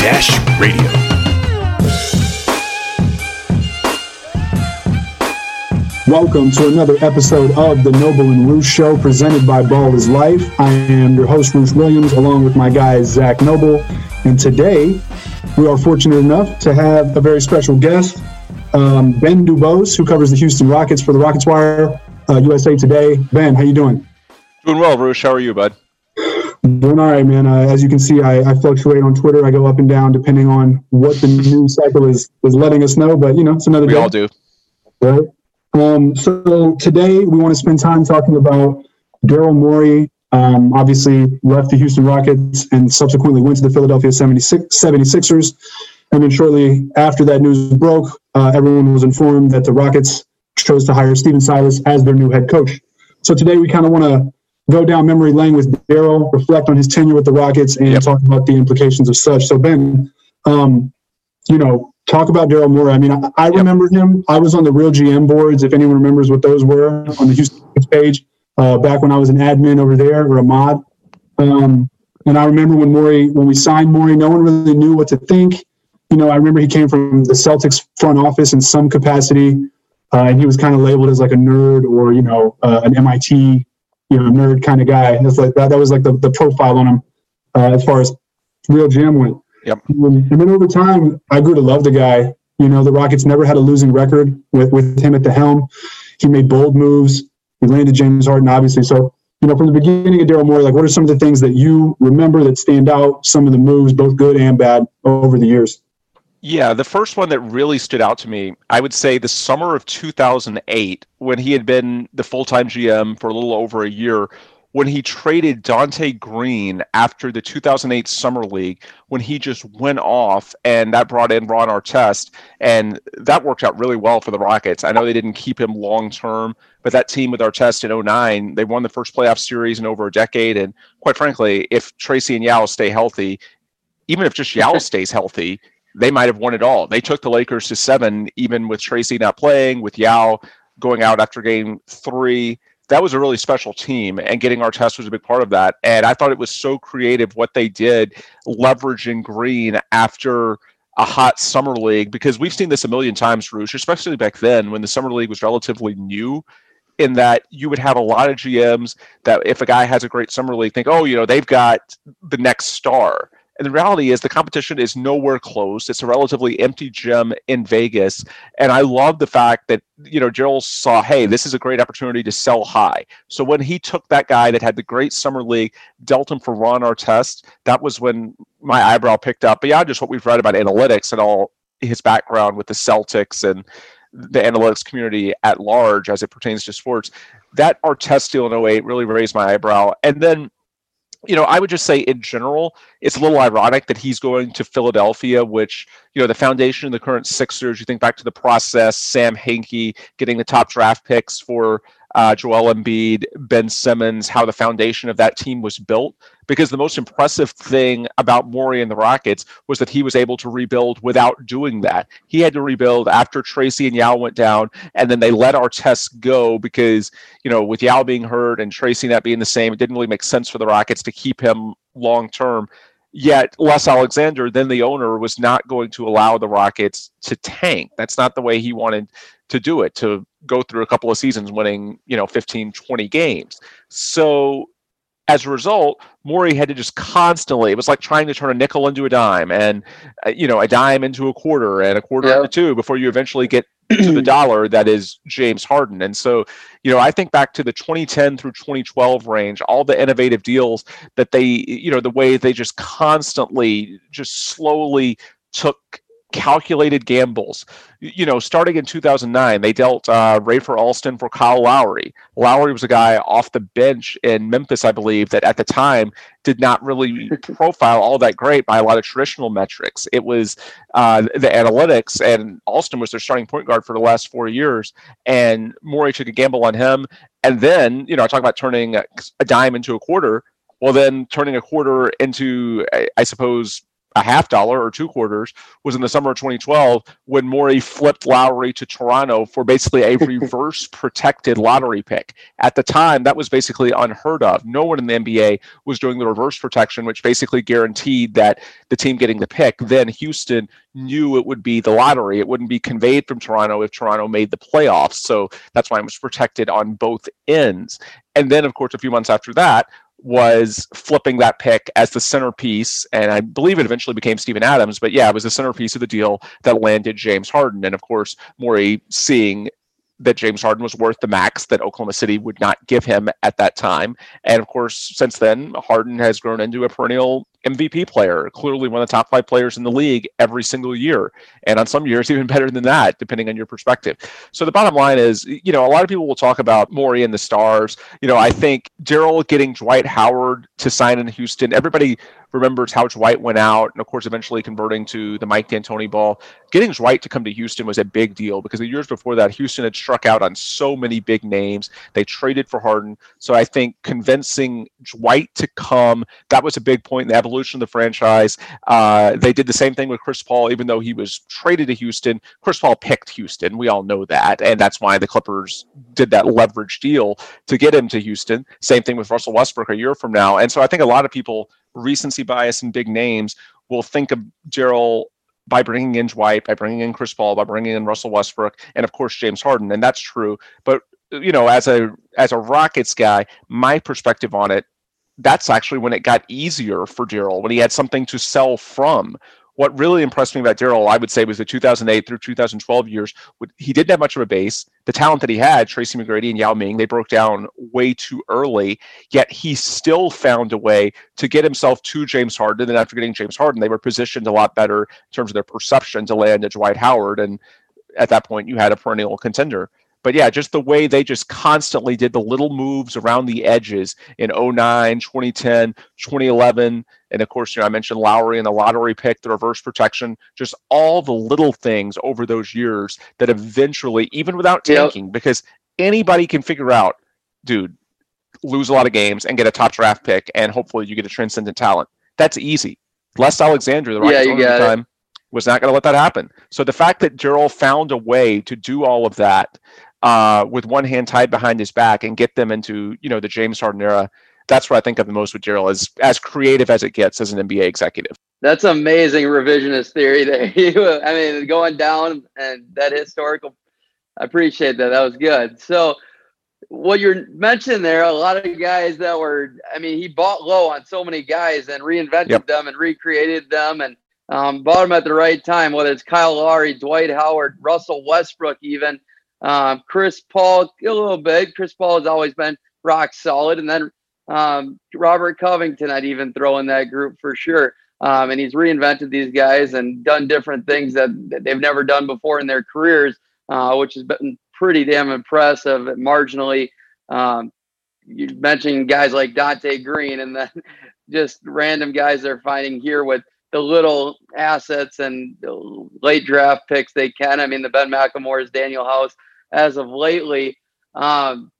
Radio. Welcome to another episode of the Noble and Roosh Show presented by Ball is Life. I am your host, Roosh Williams, along with my guy, Zach Noble. And today, we are fortunate enough to have a very special guest, um, Ben Dubose, who covers the Houston Rockets for the Rockets Wire, uh, USA Today. Ben, how you doing? Doing well, Roosh. How are you, bud? Doing all right, man. Uh, as you can see, I, I fluctuate on Twitter. I go up and down depending on what the news cycle is is letting us know. But you know, it's another We day. We all do. right? Um, so today we want to spend time talking about Daryl Morey. Um, obviously left the Houston Rockets and subsequently went to the Philadelphia 76, 76ers. And then shortly after that news broke, uh, everyone was informed that the Rockets chose to hire Stephen Silas as their new head coach. So today we kind of want to go down memory lane with Daryl, reflect on his tenure with the Rockets, and Yep. talk about the implications of such. So Ben, um, you know, talk about Daryl Morey. I mean, I, I remember him. I was on the Real GM boards, if anyone remembers what those were, on the Houston page uh, back when I was an admin over there or a mod. Um, and I remember when Morey, when we signed Morey, no one really knew what to think. You know, I remember he came from the Celtics front office in some capacity, uh, and he was kind of labeled as like a nerd or you know uh, an MIT you know nerd kind of guy. That's like that. That was like the, the profile on him uh, as far as real GM went. Yep. And then over time, I grew to love the guy. You know, the Rockets never had a losing record with, with him at the helm. He made bold moves. He landed James Harden, obviously. So, you know, from the beginning of Daryl Morey, like, what are some of the things that you remember that stand out? Some of the moves, both good and bad, over the years. Yeah, the first one that really stood out to me, I would say the summer of 2008, when he had been the full time GM for a little over a year, when he traded Donté Greene after the 2008 Summer League, when he just went off and that brought in Ron Artest. And that worked out really well for the Rockets. I know they didn't keep him long term, but that team with Artest in 09, they won the first playoff series in over a decade. And quite frankly, if Tracy and Yao stay healthy, even if just Yao stays healthy, they might have won it all. They took the Lakers to seven, even with Tracy not playing, with Yao going out after game three. That was a really special team, and getting Artest was a big part of that. And I thought it was so creative what they did, leveraging Greene after a hot summer league, because we've seen this a million times, Roosh, especially back then when the summer league was relatively new. In that you would have a lot of GMs that if a guy has a great summer league, think, oh, you know, they've got the next star. And the reality is the competition is nowhere close. It's a relatively empty gym in Vegas. And I love the fact that, you know, Daryl saw, hey, this is a great opportunity to sell high. So when he took that guy that had the great summer league, dealt him for Ron Artest, that was when my eyebrow picked up beyond just what we've read about analytics and all his background with the Celtics and the analytics community at large as it pertains to sports. That Artest deal in 08 really raised my eyebrow. And then you know, I would just say in general, it's a little ironic that he's going to Philadelphia, which, you know, the foundation of the current Sixers, you think back to the process, Sam Hinkie getting the top draft picks for uh, Joel Embiid, Ben Simmons, how the foundation of that team was built. Because the most impressive thing about Morey and the Rockets was that he was able to rebuild without doing that. He had to rebuild after Tracy and Yao went down, and then they let Artest go because, you know, with Yao being hurt and Tracy not being the same, it didn't really make sense for the Rockets to keep him long term. Yet Les Alexander, then the owner, was not going to allow the Rockets to tank. That's not the way he wanted to do it, to go through a couple of seasons winning, you know, 15, 20 games. So as a result, Morey had to just constantly, it was like trying to turn a nickel into a dime and, uh, you know, a dime into a quarter and a quarter Yeah. into two before you eventually get to the dollar that is James Harden. And so, you know, I think back to the 2010 through 2012 range, all the innovative deals that they, you know, the way they just constantly, just slowly took calculated gambles. You know, starting in 2009, they dealt uh, Rafer Alston for Kyle Lowry. Lowry was a guy off the bench in Memphis, I believe, that at the time did not really profile all that great by a lot of traditional metrics. It was uh, the analytics, and Alston was their starting point guard for the last four years, and Morey took a gamble on him. And then, you know, I talk about turning a, dime into a quarter. Well, then turning a quarter into, I, I suppose, a half dollar or two quarters was in the summer of 2012 when Morey flipped Lowry to Toronto for basically a reverse protected lottery pick. At the time, that was basically unheard of. No one in the NBA was doing the reverse protection, which basically guaranteed that the team getting the pick. Then Houston knew it would be the lottery. It wouldn't be conveyed from Toronto if Toronto made the playoffs. So that's why it was protected on both ends. And then, of course, a few months after that, was flipping that pick as the centerpiece, and I believe it eventually became Steven Adams. But yeah, it was the centerpiece of the deal that landed James Harden, and of course, Morey seeing that James Harden was worth the max that Oklahoma City would not give him at that time. And of course, since then, Harden has grown into a perennial MVP player, clearly one of the top five players in the league every single year. And on some years, even better than that, depending on your perspective. So the bottom line is, you know, a lot of people will talk about Morey and the Stars. You know, I think Daryl getting Dwight Howard to sign in Houston, everybody remembers how Dwight went out, and of course, eventually converting to the Mike D'Antoni ball. Getting Dwight to come to Houston was a big deal because the years before that, Houston had struck out on so many big names. They traded for Harden. So I think convincing Dwight to come, that was a big point in the evolution of the franchise. Uh, they did the same thing with Chris Paul, even though he was traded to Houston. Chris Paul picked Houston. We all know that. And that's why the Clippers did that leverage deal to get him to Houston. Same thing with Russell Westbrook a year from now. And so I think a lot of people recency bias and big names will think of Daryl by bringing in Dwight, by bringing in Chris Paul, by bringing in Russell Westbrook, and of course James Harden, and that's true. But you know, as a as a Rockets guy, my perspective on it, that's actually when it got easier for Daryl when he had something to sell from what really impressed me about Daryl, I would say, was the 2008 through 2012 years. He didn't have much of a base. The talent that he had, Tracy McGrady and Yao Ming, they broke down way too early. Yet he still found a way to get himself to James Harden. And after getting James Harden, they were positioned a lot better in terms of their perception to land at Dwight Howard. And at that point, you had a perennial contender but yeah, just the way they just constantly did the little moves around the edges in 09, 2010, 2011. And of course, you know, I mentioned Lowry and the lottery pick, the reverse protection, just all the little things over those years that eventually, even without tanking, yep. because anybody can figure out, dude, lose a lot of games and get a top draft pick, and hopefully you get a transcendent talent. That's easy. Les Alexander, the Rockets yeah, the time, was not going to let that happen. So the fact that Daryl found a way to do all of that uh, with one hand tied behind his back and get them into you know the James Harden era. That's what I think of the most with Daryl as as creative as it gets as an NBA executive. That's amazing revisionist theory there. I mean, going down and that historical. I appreciate that. That was good. So, what you're mentioning there, a lot of guys that were. I mean, he bought low on so many guys and reinvented yep. them and recreated them and um, bought them at the right time. Whether it's Kyle Lowry, Dwight Howard, Russell Westbrook, even um, Chris Paul, a little bit. Chris Paul has always been rock solid. And then um, Robert Covington, I'd even throw in that group for sure. Um, and he's reinvented these guys and done different things that, that they've never done before in their careers, uh, which has been pretty damn impressive. Marginally, um, you mentioned guys like Donté Greene and then just random guys they're finding here with the little assets and late draft picks they can. I mean, the Ben McLemore, Danuel House, as of lately. Um,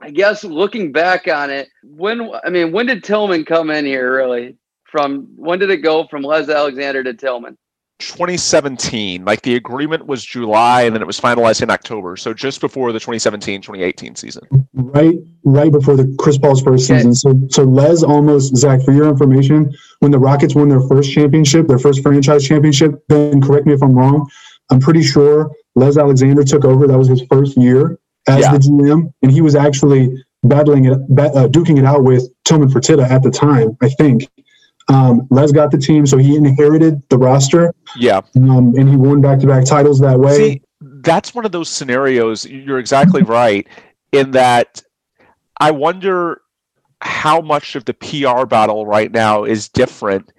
I guess looking back on it, when I mean, when did Tillman come in here? Really, from when did it go from Les Alexander to Tillman? 2017 like the agreement was july and then it was finalized in october so just before the 2017-2018 season right right before the chris paul's first okay. season so so les almost zach for your information when the rockets won their first championship their first franchise championship then correct me if i'm wrong i'm pretty sure Les Alexander took over. That was his first year as yeah. the GM, and he was actually battling it, uh, duking it out with Tillman Fertitta at the time. I think um, Les got the team, so he inherited the roster. Yeah, um, and he won back-to-back titles that way. See, that's one of those scenarios. You're exactly right in that. I wonder how much of the PR battle right now is different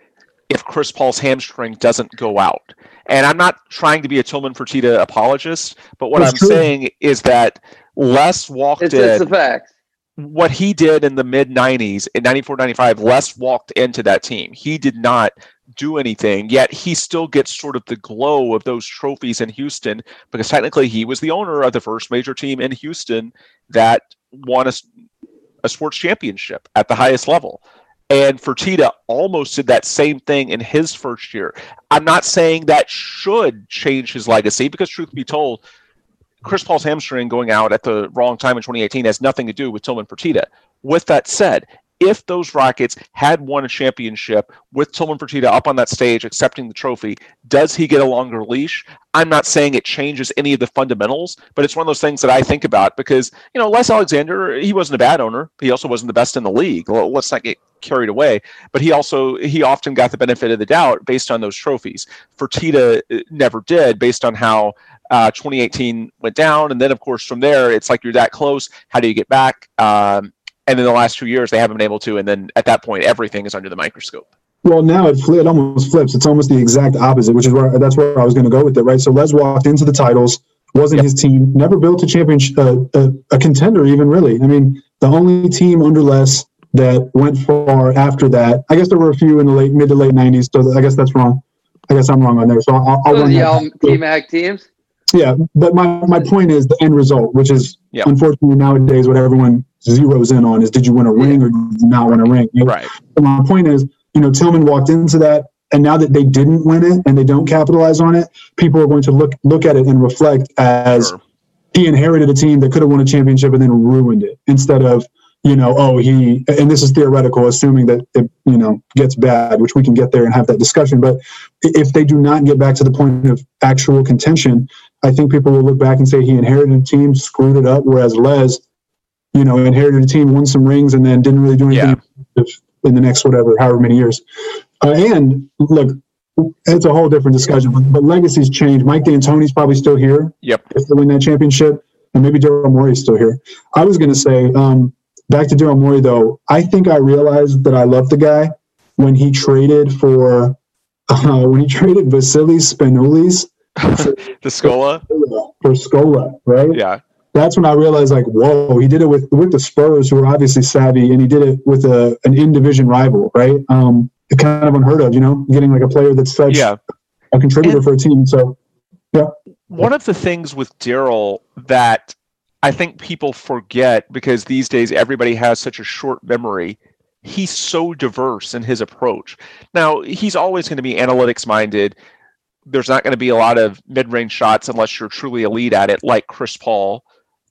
if Chris Paul's hamstring doesn't go out. And I'm not trying to be a Tillman Fertitta apologist, but what That's I'm true. saying is that Les walked It's, in it's the facts. what he did in the mid 90s in 94 95 les walked into that team he did not do anything yet he still gets sort of the glow of those trophies in houston because technically he was the owner of the first major team in houston that won a sports championship at the highest level and Fertitta almost did that same thing in his first year. I'm not saying that should change his legacy because, truth be told, Chris Paul's hamstring going out at the wrong time in 2018 has nothing to do with Tillman Fertitta. With that said, if those Rockets had won a championship with Tillman Fertitta up on that stage accepting the trophy, does he get a longer leash? I'm not saying it changes any of the fundamentals, but it's one of those things that I think about because, you know, Les Alexander, he wasn't a bad owner. He also wasn't the best in the league. Let's not get carried away. But he also, he often got the benefit of the doubt based on those trophies. Fertitta uh, never did based on how uh, 2018 went down. And then, of course, from there, it's like you're that close. How do you get back? Um, and then the last two years, they haven't been able to. And then at that point, everything is under the microscope. Well, now it, fli- it almost flips. It's almost the exact opposite, which is where that's where I was going to go with it, right? So Les walked into the titles, wasn't Yep. his team, never built a championship, uh, a, a contender, even really. I mean, the only team under Les that went far after that. I guess there were a few in the late mid to late '90s, so I guess that's wrong. I guess I'm wrong on there. So I'll, I'll Those run the that all back. T Mac teams. Yeah, but my, my point is the end result, which is Yeah. unfortunately nowadays what everyone zeroes in on is did you win a ring or did you not win a ring? Right. So my point is, you know, Tillman walked into that, and now that they didn't win it and they don't capitalize on it, people are going to look look at it and reflect as Sure. he inherited a team that could have won a championship and then ruined it instead of you know oh he and this is theoretical assuming that it you know gets bad which we can get there and have that discussion but if they do not get back to the point of actual contention i think people will look back and say he inherited a team screwed it up whereas les you know inherited a team won some rings and then didn't really do anything in the next whatever however many years uh, and look it's a whole different discussion but, but legacies change mike d'antoni's probably still here Yep. if they win that championship, and maybe Daryl Morey's still here. I was going to say, um, back to Daryl Morey though. I think I realized that I love the guy when he traded for uh, when he traded Vassilis Spanoulis The Scola. for Scola, right? Yeah. That's when I realized, like, whoa, he did it with with the Spurs, who are obviously savvy, and he did it with a an in division rival, right? Um, it's kind of unheard of, you know, getting like a player that's such Yeah. a contributor And- for a team. So yeah. one of the things with Daryl that I think people forget because these days everybody has such a short memory. He's so diverse in his approach. Now, he's always going to be analytics minded. There's not going to be a lot of mid range shots unless you're truly elite at it, like Chris Paul.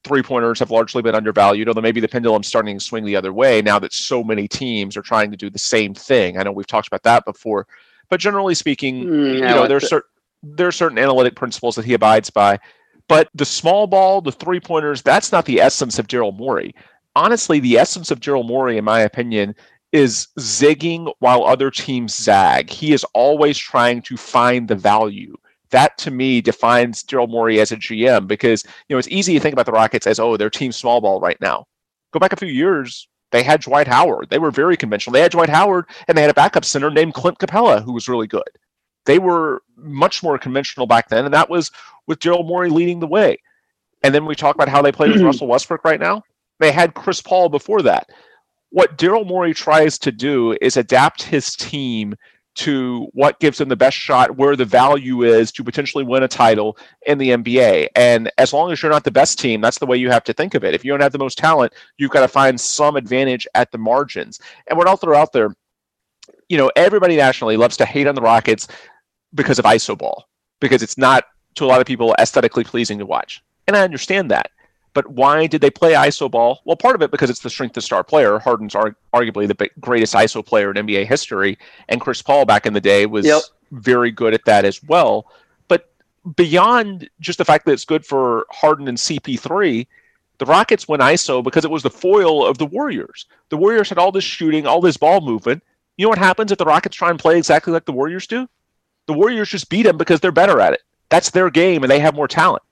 Three pointers have largely been undervalued, although maybe the pendulum's starting to swing the other way now that so many teams are trying to do the same thing. I know we've talked about that before. But generally speaking, Mm, you know, like there's certain there are certain analytic principles that he abides by. But the small ball, the three pointers, that's not the essence of Daryl Morey. Honestly, the essence of Daryl Morey, in my opinion, is zigging while other teams zag. He is always trying to find the value. That to me defines Daryl Morey as a GM because you know it's easy to think about the Rockets as oh they're team small ball right now. Go back a few years, they had Dwight Howard. They were very conventional. They had Dwight Howard and they had a backup center named Clint Capela who was really good. They were much more conventional back then, and that was with Daryl Morey leading the way. And then we talk about how they play with Russell Westbrook right now. They had Chris Paul before that. What Daryl Morey tries to do is adapt his team to what gives them the best shot, where the value is to potentially win a title in the NBA. And as long as you're not the best team, that's the way you have to think of it. If you don't have the most talent, you've got to find some advantage at the margins. And what I'll throw out there, you know, everybody nationally loves to hate on the Rockets because of ISO ball, because it's not to a lot of people aesthetically pleasing to watch. And I understand that. But why did they play ISO ball? Well, part of it because it's the strength of star player. Harden's ar- arguably the greatest ISO player in NBA history, and Chris Paul back in the day was Yep. very good at that as well. But beyond just the fact that it's good for Harden and CP3, the Rockets went ISO because it was the foil of the Warriors. The Warriors had all this shooting, all this ball movement. You know what happens if the Rockets try and play exactly like the Warriors do? The Warriors just beat them because they're better at it. That's their game and they have more talent.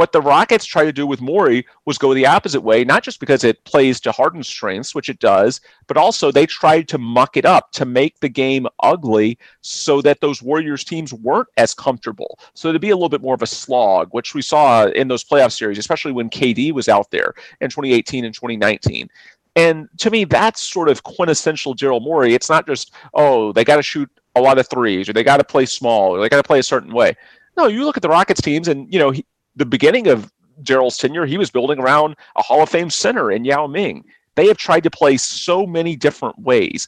What the Rockets tried to do with Morey was go the opposite way, not just because it plays to Harden's strengths, which it does, but also they tried to muck it up to make the game ugly so that those Warriors teams weren't as comfortable. So to be a little bit more of a slog, which we saw in those playoff series, especially when KD was out there in 2018 and 2019. And to me, that's sort of quintessential Daryl Morey. It's not just, oh, they got to shoot a lot of threes or they got to play small or they got to play a certain way. No, you look at the Rockets teams and, you know, he, the beginning of Daryl's tenure, he was building around a Hall of Fame center in Yao Ming. They have tried to play so many different ways.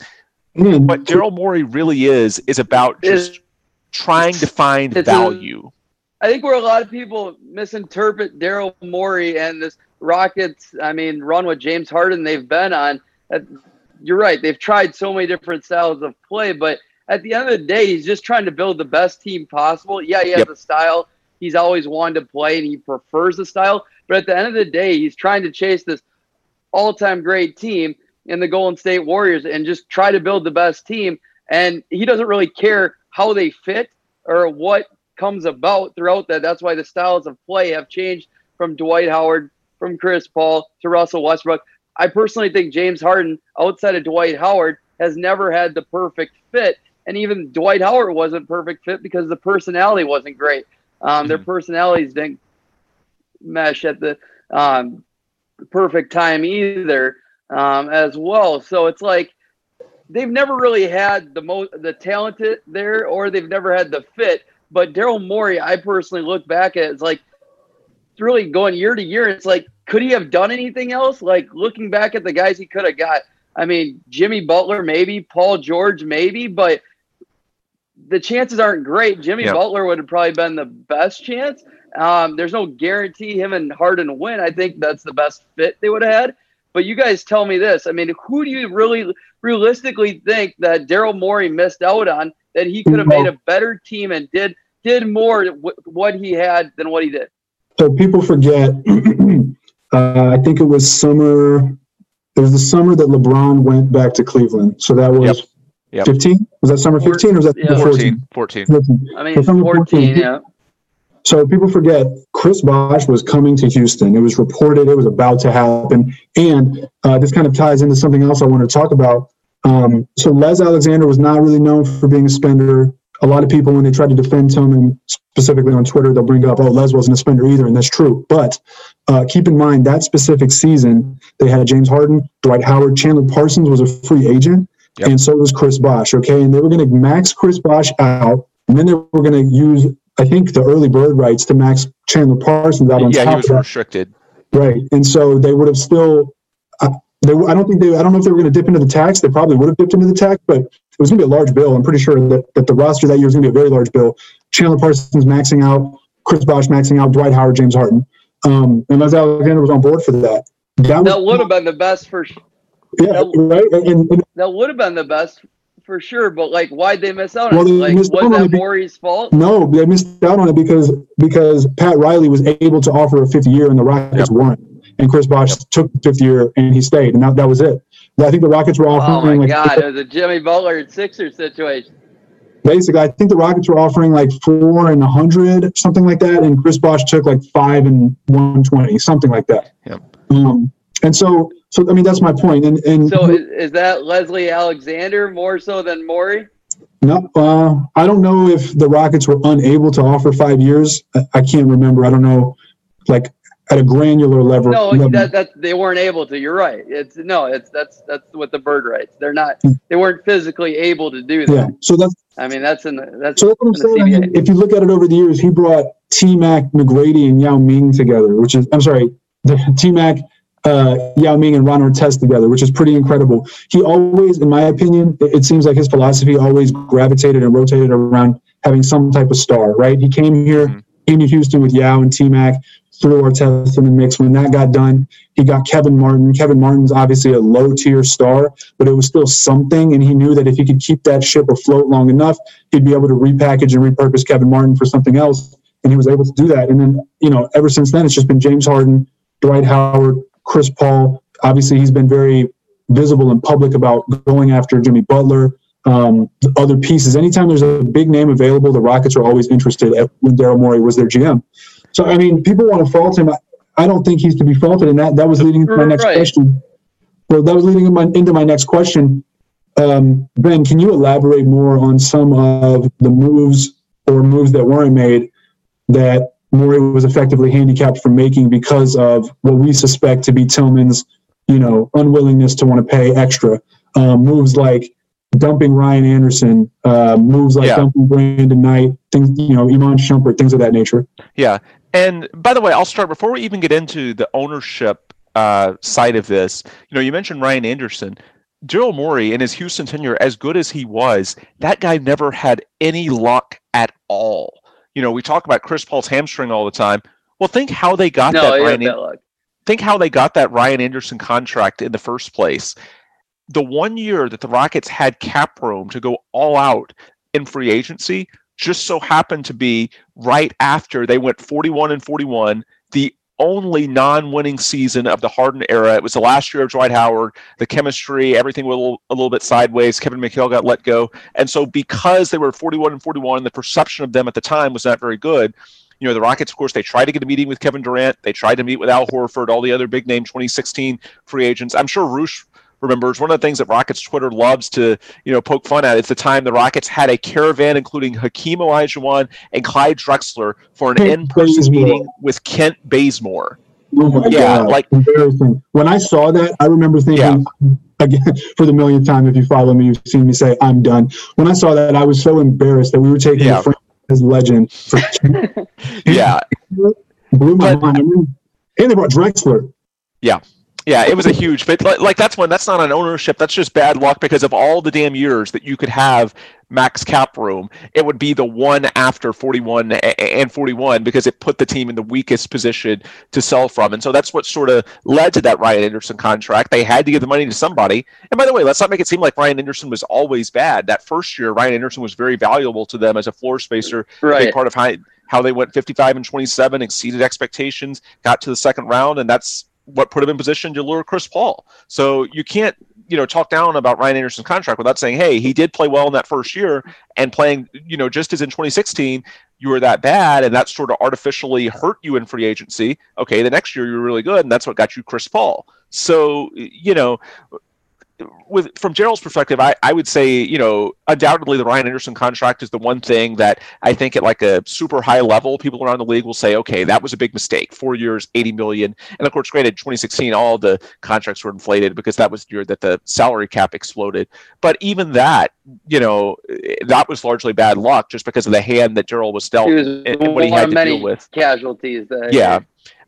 Mm. What Daryl Morey really is is about just Is- trying to find value. I think where a lot of people misinterpret Daryl Morey and this Rockets, I mean, run with James Harden they've been on. that- You're right. They've tried so many different styles of play, but at the end of the day, he's just trying to build the best team possible. Yeah, he has Yep. a style he's always wanted to play and he prefers the style, but at the end of the day, he's trying to chase this all-time great team in the Golden State Warriors and just try to build the best team. And he doesn't really care how they fit or what comes about throughout that. That's why the styles of play have changed from Dwight Howard, from Chris Paul to Russell Westbrook. I personally think James Harden, outside of Dwight Howard, has never had the perfect fit. And even Dwight Howard wasn't perfect fit because the personality wasn't great. Um, Their personalities didn't mesh at the um, perfect time either, um, as well. So it's like they've never really had the most the talented there, or they've never had the fit. But Daryl Morey, I personally look back at it, it's like it's really going year to year. It's like could he have done anything else? Like looking back at the guys he could have got. I mean, Jimmy Butler, maybe Paul George, maybe, but the chances aren't great. Jimmy Yeah. Butler would have probably been the best chance. Um, there's no guarantee him and Harden win. I think that's the best fit they would have had. But you guys tell me this. I mean, who do you really realistically think that Daryl Morey missed out on that he could have made a better team and did did more with what he had than what he did? So people forget. uh, I think it was summer. It was the summer that LeBron went back to Cleveland. So that was Yep. Yep. 15. Was that summer 15 or was that Yeah. 14? 14. 14. 14. I mean, So summer 14, yeah. So people forget Chris Bosh was coming to Houston. It was reported it was about to happen. And uh, this kind of ties into something else I want to talk about. Um, so Les Alexander was not really known for being a spender. A lot of people, when they try to defend Tillman, specifically on Twitter, they'll bring up, oh, Les wasn't a spender either. And that's true. But uh, keep in mind that specific season, they had James Harden, Dwight Howard, Chandler Parsons was a free agent. Yep. And so was Chris Bosh. Okay. And they were going to max Chris Bosh out. And then they were going to use I think the early bird rights to Max Chandler Parsons out on Yeah, he top was of that. restricted. Right. And so they would have still, uh, they, I don't think they, I don't know if they were going to dip into the tax. They probably would have dipped into the tax, but it was going to be a large bill. I'm pretty sure that, that the roster that year was going to be a very large bill. Chandler Parsons maxing out, Chris Bosh maxing out, Dwight Howard, James Harden. Um, and Les Alexander was on board for that. That, was, That would have been the best for yeah, right. And, and, and that would have been the best for sure. But like, why'd they miss out? Well, on it? they Like, missed was out on that it be- Morey's fault? no, they missed out on it because because Pat Riley was able to offer a fifth year and the Rockets won. And Chris Bosh took the fifth year and he stayed, and that, that was it. I think the Rockets were Oh offering my like God! It was a Jimmy Butler and Sixers situation. basically, I think the Rockets were offering like four and a hundred, something like that, and Chris Bosh took like five and one twenty, something like that. Yep. Um, and so, so I mean, that's my point. And and So is, is that Leslie Alexander more so than Morey? no, uh, I don't know if the Rockets were unable to offer five years. I, I can't remember. I don't know, like at a granular level. No, level. that that they weren't able to. You're right. It's no, it's that's that's what the bird rights. They're not. They weren't physically able to do that. Hmm. yeah. So that's I mean, that's in the that's So that's what I'm saying. I mean, if you look at it over the years, he brought T Mac, McGrady, and Yao Ming together, which is I'm sorry, the T Mac, uh, Yao Ming, and Ron Artest together, which is pretty incredible. He always, in my opinion, it, seems like his philosophy always gravitated and rotated around having some type of star. Right? He came here, Mhm. came to Houston with Yao and T Mac. Threw Artest in the mix. When that got done, he got Kevin Martin. Kevin Martin's obviously a low tier star, but it was still something. And he knew that if he could keep that ship afloat long enough, he'd be able to repackage and repurpose Kevin Martin for something else. And he was able to do that. And then, you know, ever since then, it's just been James Harden, Dwight Howard, Chris Paul. Obviously, he's been very visible and public about going after Jimmy Butler, um, other pieces. Anytime there's a big name available, the Rockets are always interested. When Daryl Morey was their GM. So I mean, people want to fault him. I, I don't think he's to be faulted, and that that was leading into my next Right. question. Well, that was leading into my, into my next question. Um, ben, can you elaborate more on some of the moves or moves that weren't made that Morey was effectively handicapped from making because of what we suspect to be Tillman's, you know, unwillingness to want to pay extra? Um, moves like dumping Ryan Anderson, uh, moves like Yeah. dumping Brandon Knight, things, you know, Iman Shumpert, things of that nature. Yeah. And by the way, I'll start before we even get into the ownership uh, side of this. You know, you mentioned Ryan Anderson. Daryl Morey in his Houston tenure, as good as he was, that guy never had any luck at all. You know, we talk about Chris Paul's hamstring all the time. Well, think how they got No, that Ryan. that think how they got that Ryan Anderson contract in the first place. The one year that the Rockets had cap room to go all out in free agency just so happened to be right after they went 41 and 41, the only non-winning season of the Harden era. It was the last year of Dwight Howard. The chemistry, everything was a little, a little bit sideways. Kevin McHale got let go, and so because they were 41 and 41, the perception of them at the time was not very good you know, the Rockets, of course, they tried to get a meeting with Kevin Durant. They tried to meet with Al Horford, all the other big name 2016 free agents. I'm sure Roosh remembers one of the things that Rockets Twitter loves to, you know, poke fun at. It's the time the Rockets had a caravan including Hakeem Olajuwon and Clyde Drexler for an Kent in-person Bazemore. meeting with Kent Bazemore. Oh my Yeah, God. like- embarrassing. When I saw that, I remember thinking, again, for the millionth time, if you follow me, you've seen me say, I'm done. When I saw that, I was so embarrassed that we were taking Yeah. a franchise legend for Yeah, blew my But- mind. And they brought Drexler. Yeah, it was a huge, but like, like that's one. That's not an ownership. That's just bad luck because of all the damn years that you could have max cap room. It would be the one after 41 a- a- and 41 because it put the team in the weakest position to sell from, and so that's what sort of led to that Ryan Anderson contract. They had to give the money to somebody. And by the way, let's not make it seem like Ryan Anderson was always bad. That first year, Ryan Anderson was very valuable to them as a floor spacer. a big part of how how they went 55 and 27, exceeded expectations, got to the second round, and that's what put him in position to lure Chris Paul. So you can't, you know, talk down about Ryan Anderson's contract without saying, hey, he did play well in that first year and playing, you know, just as in 2016, you were that bad and that sort of artificially hurt you in free agency. Okay, the next year you were really good, and that's what got you Chris Paul. So, you know, with from Daryl's perspective, I, I would say, you know, undoubtedly the Ryan Anderson contract is the one thing that I think at like a super high level, people around the league will say, okay, that was a big mistake. Four years, 80 million. And of course, granted, 2016, all the contracts were inflated because that was the year that the salary cap exploded. But even that, you know, that was largely bad luck just because of the hand that Daryl was dealt was and, and what he had to many deal with. casualties. That Yeah.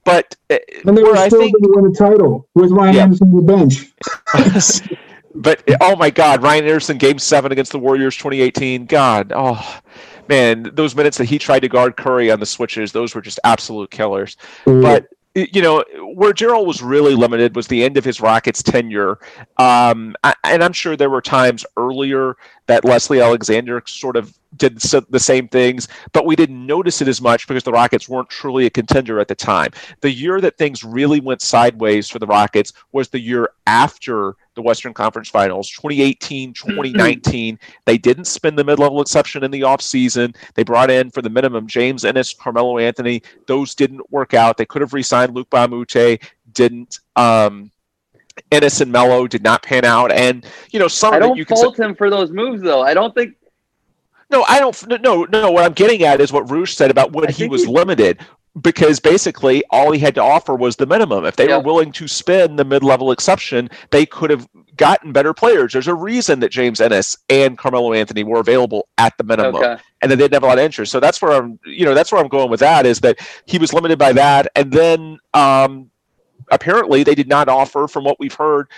But uh, And they were still think going to win a title with Ryan Yeah. Anderson on the bench. but oh my God, Ryan Anderson, Game Seven against the Warriors, 2018. God, oh man, those minutes that he tried to guard Curry on the switches, those were just absolute killers. But you know where Daryl was really limited was the end of his Rockets tenure, um, I- and I'm sure there were times earlier that Leslie Alexander sort of did the same things, but we didn't notice it as much because the Rockets weren't truly a contender at the time. The year that things really went sideways for the Rockets was the year after the Western Conference Finals, 2018, 2019. they didn't spend the mid-level exception in the offseason. They brought in for the minimum James Ennis, Carmelo Anthony. Those didn't work out. They could have re-signed Luc Mbah a Moute, didn't. Um, Ennis and Melo did not pan out, and you know some I don't you can say, fault him for those moves, though. I don't think no, I don't. No, no. What I'm getting at is what Roosh said about when I he was he- limited, because basically all he had to offer was the minimum. If they Yeah. were willing to spend the mid-level exception, they could have gotten better players. There's a reason that James Ennis and Carmelo Anthony were available at the minimum, okay. and that they didn't have a lot of interest. So that's where I'm. You know, that's where I'm going with that. Is that he was limited by that, and then um, apparently they did not offer, from what we've heard,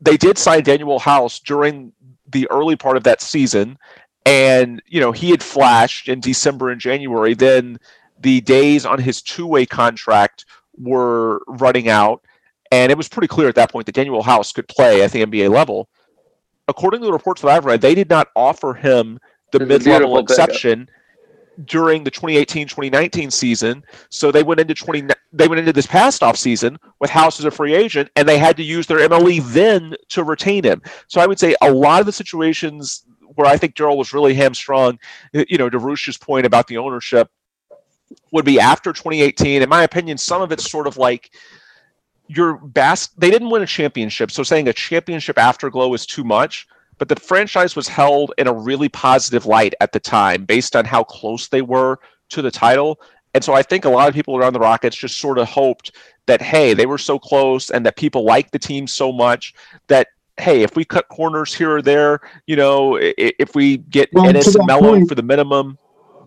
they did sign Danuel House during the early part of that season and you know he had flashed in December and January. Then the days on his two-way contract were running out, and it was pretty clear at that point that Danuel House could play at the NBA level. According to the reports that I've read, they did not offer him the It's mid-level exception during the 2018-2019 season. So they went into 20 they went into this past off season with House as a free agent and they had to use their MLE then to retain him. So I would say a lot of the situations where I think Daryl was really hamstrung, you know, to Roosh's point about the ownership, would be after 2018. In my opinion, some of it's sort of like your bas they didn't win a championship, so saying a championship afterglow is too much. But the franchise was held in a really positive light at the time based on how close they were to the title. And so I think a lot of people around the Rockets just sort of hoped that, hey, they were so close and that people liked the team so much that, hey, if we cut corners here or there, you know, if we get Well, Ennis and Melo point- for the minimum.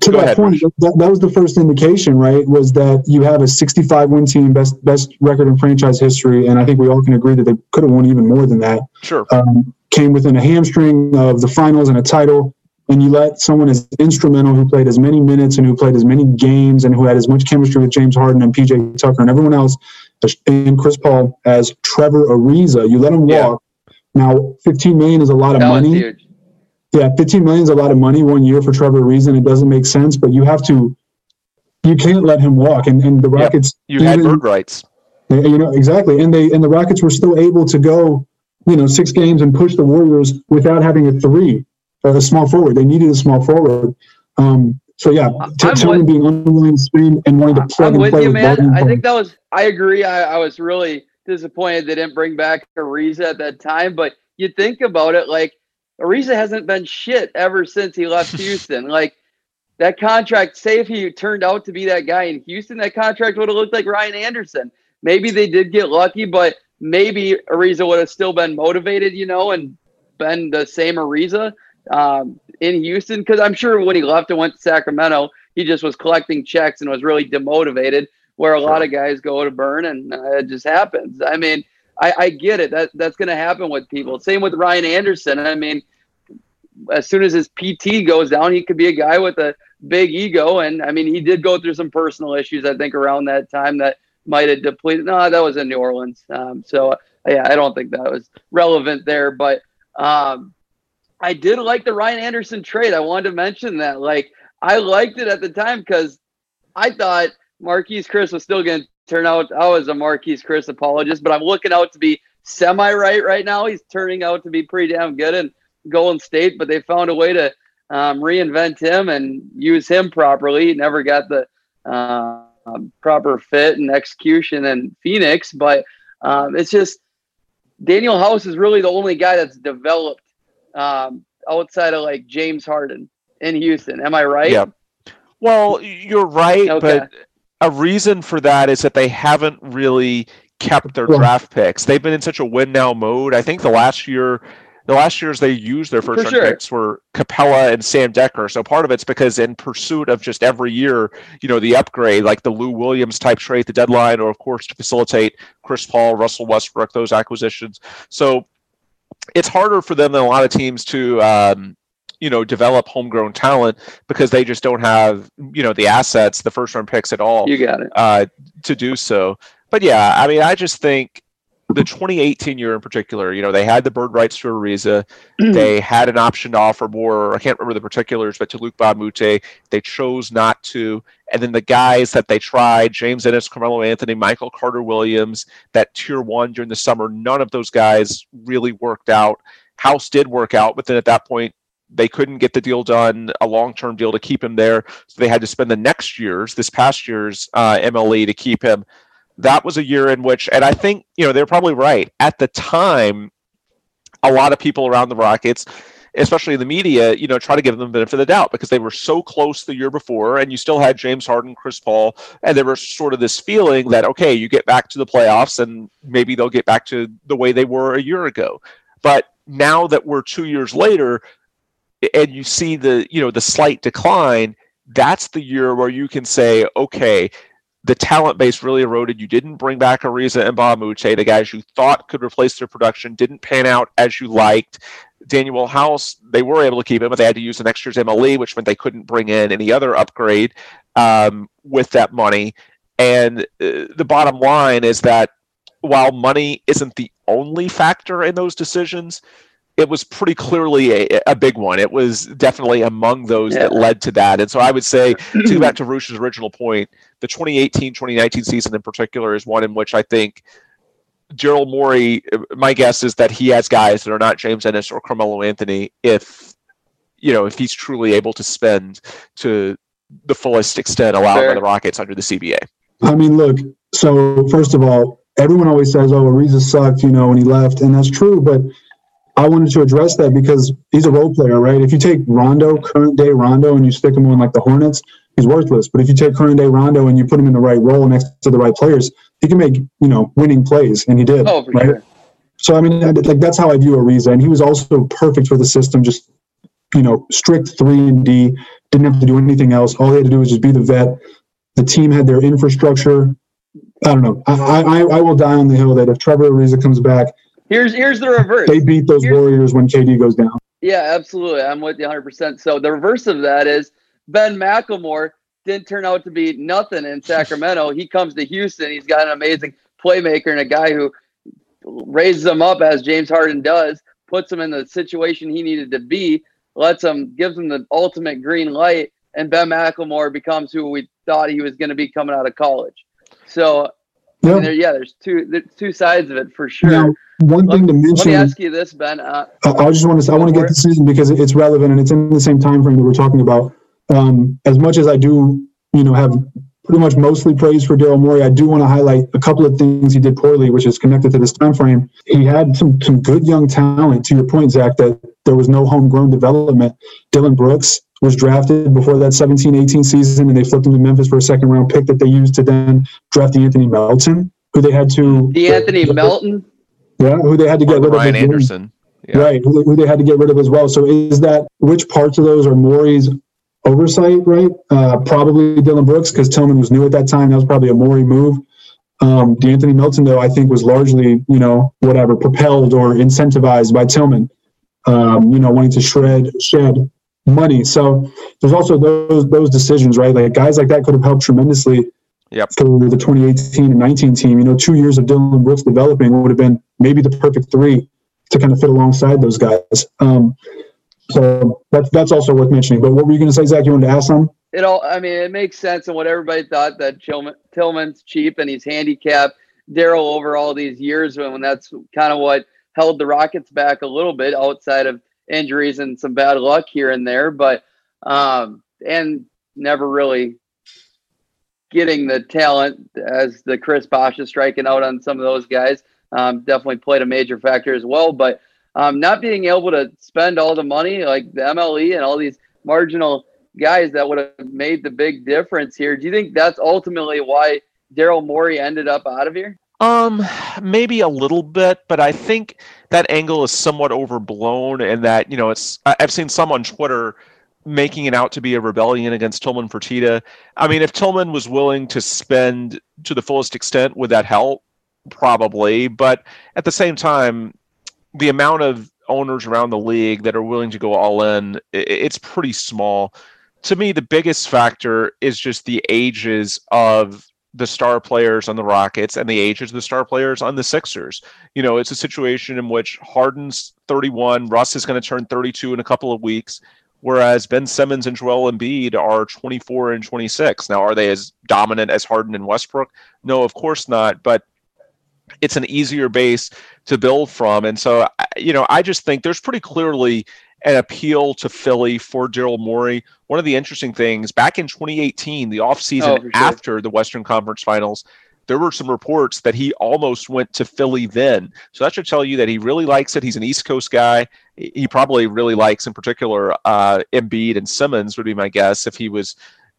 to that ahead, point, that, that was the first indication, right? Was that you have a 65 win team, best best record in franchise history, and I think we all can agree that they could have won even more than that. Sure. Um, came within a hamstring of the finals and a title, and you let someone as instrumental who played as many minutes and who played as many games and who had as much chemistry with James Harden and PJ Tucker and everyone else and Chris Paul as Trevor Ariza. You let him Yeah. Walk. Now, 15 million is a lot of That money. Yeah, 15 million is a lot of money one year for Trevor Ariza. It doesn't make sense, but you have to, you can't let him walk. And, and the Yep. Rockets, You had even- bird rights. they- you know, exactly. And they, and the Rockets were still able to go, you know, six games and push the Warriors without having a three, uh, a small forward. They needed a small forward. Um, so yeah, T- I'm with- being unwilling to spin and wanting to plug I'm and with play you, with man. I think that was. I agree. I, I was really disappointed they didn't bring back Ariza at that time. But you think about it, like Ariza hasn't been shit ever since he left Houston. like that contract. Say if he turned out to be that guy in Houston, that contract would have looked like Ryan Anderson. Maybe they did get lucky, but maybe Ariza would have still been motivated, you know, and been the same Ariza um, in Houston. Because I'm sure when he left and went to Sacramento, he just was collecting checks and was really demotivated. Where a lot of guys go to burn, and uh, it just happens. I mean, I, I get it. That that's going to happen with people. Same with Ryan Anderson. I mean, as soon as his PT goes down, he could be a guy with a big ego. And I mean, he did go through some personal issues, I think, around that time that might have depleted. No, that was in New Orleans. Um, so, yeah, I don't think that was relevant there. But um, I did like the Ryan Anderson trade. I wanted to mention that. Like, I liked it at the time because I thought Marquese Chriss was still going to turn out. I was a Marquese Chriss apologist, but I'm looking out to be semi right right now. He's turning out to be pretty damn good in Golden State, but they found a way to um, reinvent him and use him properly. He never got the uh, um, proper fit and execution in Phoenix, but um, it's just Danuel House is really the only guy that's developed um, outside of like James Harden in Houston. Am I right? Yeah. Well, you're right, Okay. but a reason for that is that they haven't really kept their draft picks. They've been in such a win now mode. I think the last year, the last years they used their first round sure. picks were Capela and Sam Dekker. So part of it's because in pursuit of just every year, you know, the upgrade, like the Lou Williams type trade the deadline, or of course to facilitate Chris Paul, Russell Westbrook, those acquisitions. So it's harder for them than a lot of teams to um, you know develop homegrown talent because they just don't have you know the assets the first round picks at all You got it. uh, to do so. But yeah i mean i just think the 2018 year in particular you know they had the bird rights to ariza. They had an option to offer more i can't remember the particulars but to luke Mute, they chose not to. And then the guys that they tried james ennis carmelo anthony michael carter williams that tier one during the summer none of those guys really worked out. House did work out but then at that point they couldn't get the deal done, a long term deal to keep him there. So they had to spend the next year's, this past year's uh, MLE to keep him. That was a year in which, and I think, you know, they're probably right. At the time, a lot of people around the Rockets, especially the media, you know, try to give them the benefit of the doubt because they were so close the year before, and you still had James Harden, Chris Paul, and there was sort of this feeling that, okay, you get back to the playoffs and maybe they'll get back to the way they were a year ago. But now that we're two years later, and you see the you know the slight decline that's the year where you can say okay the talent base really eroded. You didn't bring back ariza and Mbah a Moute, the guys you thought could replace their production didn't pan out as you liked. Danuel house they were able to keep him but they had to use the next year's mle which meant they couldn't bring in any other upgrade um, with that money. And uh, the bottom line is that while money isn't the only factor in those decisions it was pretty clearly a, a big one. It was definitely among those that led to that. And so I would say, to go back to Roosh's original point, the 2018 2019 season in particular is one in which I think Daryl Morey, my guess is that he has guys that are not James Ennis or Carmelo Anthony if you know if he's truly able to spend to the fullest extent allowed Fair. by the Rockets under the CBA. I mean, look. So first of all, everyone always says, "Oh, Ariza sucked," you know, when he left, and that's true. But I wanted to address that because he's a role player, right? If you take Rondo, current day Rondo, and you stick him on like the Hornets, he's worthless. But if you take current day Rondo and you put him in the right role next to the right players, he can make you know winning plays, and he did. Oh, for right? sure. So I mean, like that's how I view Ariza, and he was also perfect for the system. Just you know, strict three and D, didn't have to do anything else. All he had to do was just be the vet. The team had their infrastructure. I don't know. I I, I will die on the hill that if Trevor Ariza comes back, Here's here's the reverse. they beat those Here's- Warriors when KD goes down. Yeah, absolutely. I'm with you 100%. So the reverse of that is Ben McLemore didn't turn out to be nothing in Sacramento. he comes to Houston. He's got an amazing playmaker and a guy who raises him up as James Harden does, puts him in the situation he needed to be, lets him, gives him the ultimate green light, and Ben McLemore becomes who we thought he was going to be coming out of college. So, I Yeah. mean, there, yeah, there's two there's two sides of it for sure. Now, one let, thing to let mention. me ask you this, Ben. Uh, I I just want to. I want to get this in because it's relevant and it's in the same time frame that we're talking about. Um, as much as I do, you know, have pretty much mostly praise for Daryl Morey, I do want to highlight a couple of things he did poorly, which is connected to this time frame. He had some some good young talent. To your point, Zach, that there was no homegrown development. Dillon Brooks was drafted before that 17-18 season, and they flipped him to Memphis for a second round pick that they used to then draft the Anthony Melton, who they had to D'Anthony Melton. Yeah, who they had to get rid of. Ryan as. Anderson. Yeah. Right, who, who they had to get rid of as well. So is that which parts of those are Morey's oversight? Right, uh, probably Dillon Brooks because Tillman was new at that time. That was probably a Maury move. Um, D'Anthony Melton, though, I think was largely you know whatever propelled or incentivized by Tillman. Um, you know, wanting to shred shed money. So there's also those those decisions, right? Like guys like that could have helped tremendously. Yep. For the 2018 and 19 team, you know, two years of Dillon Brooks developing would have been maybe the perfect three to kind of fit alongside those guys. Um, so that's that's also worth mentioning. But what were you going to say, Zach? You wanted to ask them? it all i mean it makes sense and what everybody thought that Tillman, tillman's cheap and he's handicapped daryl over all these years when that's kind of what held the rockets back a little bit outside of injuries and some bad luck here and there but um and never really getting the talent as the chris is striking out on some of those guys um, definitely played a major factor as well but um, not being able to spend all the money like the mle and all these marginal guys that would have made the big difference here. Do you think that's ultimately why Daryl Morey ended up out of here? Um, maybe a little bit, but I think that angle is somewhat overblown, and that you know, it's I've seen some on Twitter making it out to be a rebellion against Tillman Fertitta. I mean, if Tillman was willing to spend to the fullest extent, would that help? Probably, but at the same time, the amount of owners around the league that are willing to go all in, it's pretty small. To me, the biggest factor is just the ages of the star players on the Rockets and the ages of the star players on the Sixers. You know, it's a situation in which Harden's 31, Russ is going to turn 32 in a couple of weeks, whereas Ben Simmons and Joel Embiid are 24 and 26. Now, are they as dominant as Harden and Westbrook? No, of course not, but it's an easier base to build from. And so, you know, I just think there's pretty clearly an appeal to Philly for Daryl Morey. One of the interesting things back in 2018, the offseason Oh, sure. after the Western Conference Finals, there were some reports that he almost went to Philly then. So that should tell you that he really likes it. He's an East Coast guy. He probably really likes, in particular, uh, Embiid and Simmons would be my guess if he was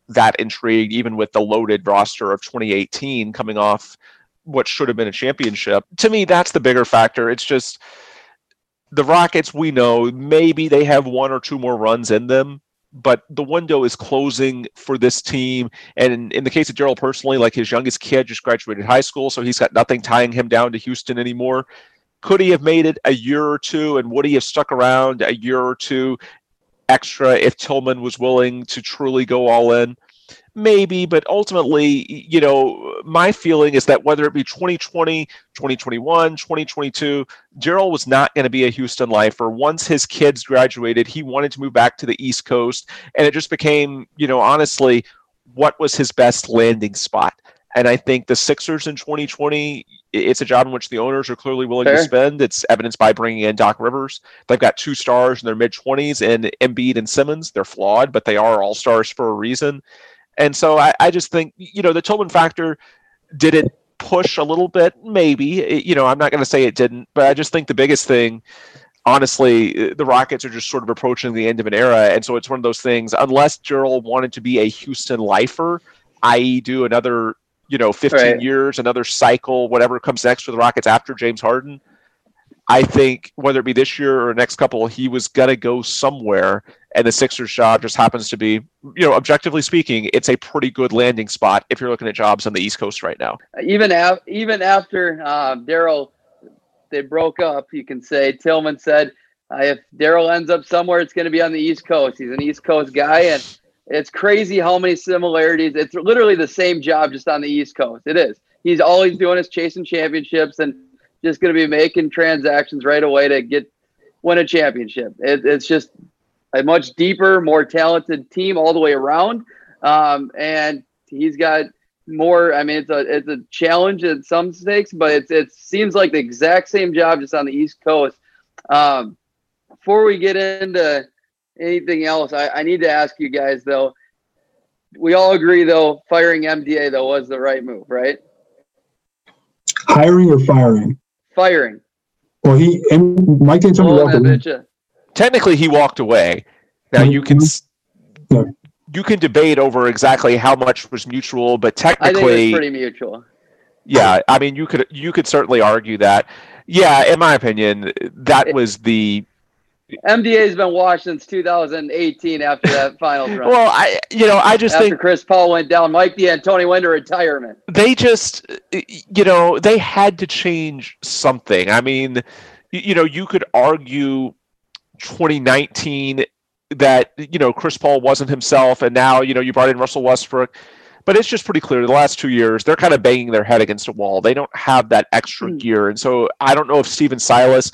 that intrigued, even with the loaded roster of 2018 coming off what should have been a championship. To me, that's the bigger factor. It's just the Rockets, we know maybe they have one or two more runs in them, but the window is closing for this team. And in, in the case of Daryl personally, like his youngest kid just graduated high school, so he's got nothing tying him down to Houston anymore. Could he have made it a year or two, and would he have stuck around a year or two extra if Tillman was willing to truly go all in? Maybe, but ultimately, you know, my feeling is that whether it be 2020, 2021, 2022, Daryl was not going to be a Houston lifer. Once his kids graduated, he wanted to move back to the East Coast, and it just became, you know, honestly, what was his best landing spot? And I think the Sixers in 2020, it's a job in which the owners are clearly willing to spend. It's evidenced by bringing in Doc Rivers. They've got two stars in their mid 20s and Embiid and Simmons. They're flawed, but they are all stars for a reason. And so I, I just think, you know, the Tillman factor did it push a little bit? Maybe. It- you know, I'm not going to say it didn't, but I just think the biggest thing, honestly, uh, the Rockets are just sort of approaching the end of an era. And so it's one of those things, unless Daryl wanted to be a Houston lifer, i.e., do another, you know, 15 Right. years, another cycle, whatever comes next for the Rockets after James Harden. I think whether it be this year or next couple, he was gonna go somewhere, and the Sixers job just happens to be, you know, objectively speaking, it's a pretty good landing spot if you're looking at jobs on the East Coast right now. even af- even after uh, Daryl they broke up, you can say Tillman said uh, if Daryl ends up somewhere, it's to be on the East Coast. He's an East Coast guy, and it's crazy how many similarities. It's literally the same job, just on the East Coast. It is. He's all he's doing is chasing championships and just going to be making transactions right away to get win a championship. It, it's just a much deeper, more talented team all the way around, um, and he's got more. I mean, it's a it's a challenge at some stakes, but it's it seems like the exact same job just on the East Coast. Um, before we get into anything else, I, I need to ask you guys though. We all agree though, firing MDA though was the right move, right? Hiring or firing? Firing. Well, he and Mike D'Antoni oh, walked away. Polovic, Technically, he walked away. Now you can Yeah. you can debate over exactly how much was mutual, but technically, I think it technically, was pretty mutual. yeah, I mean, you could you could certainly argue that. Yeah, in my opinion, that was the MDA's been washed since 2018 after that final run. well. I you know I just after think Chris Paul went down, Mike D'Antoni went to retirement. they just you know they had to change something i mean you know you could argue 2019 that you know chris paul wasn't himself and now you know you brought in russell westbrook but it's just pretty clear the last two years they're kind of banging their head against a wall they don't have that extra Hmm. gear and so i don't know if stephen silas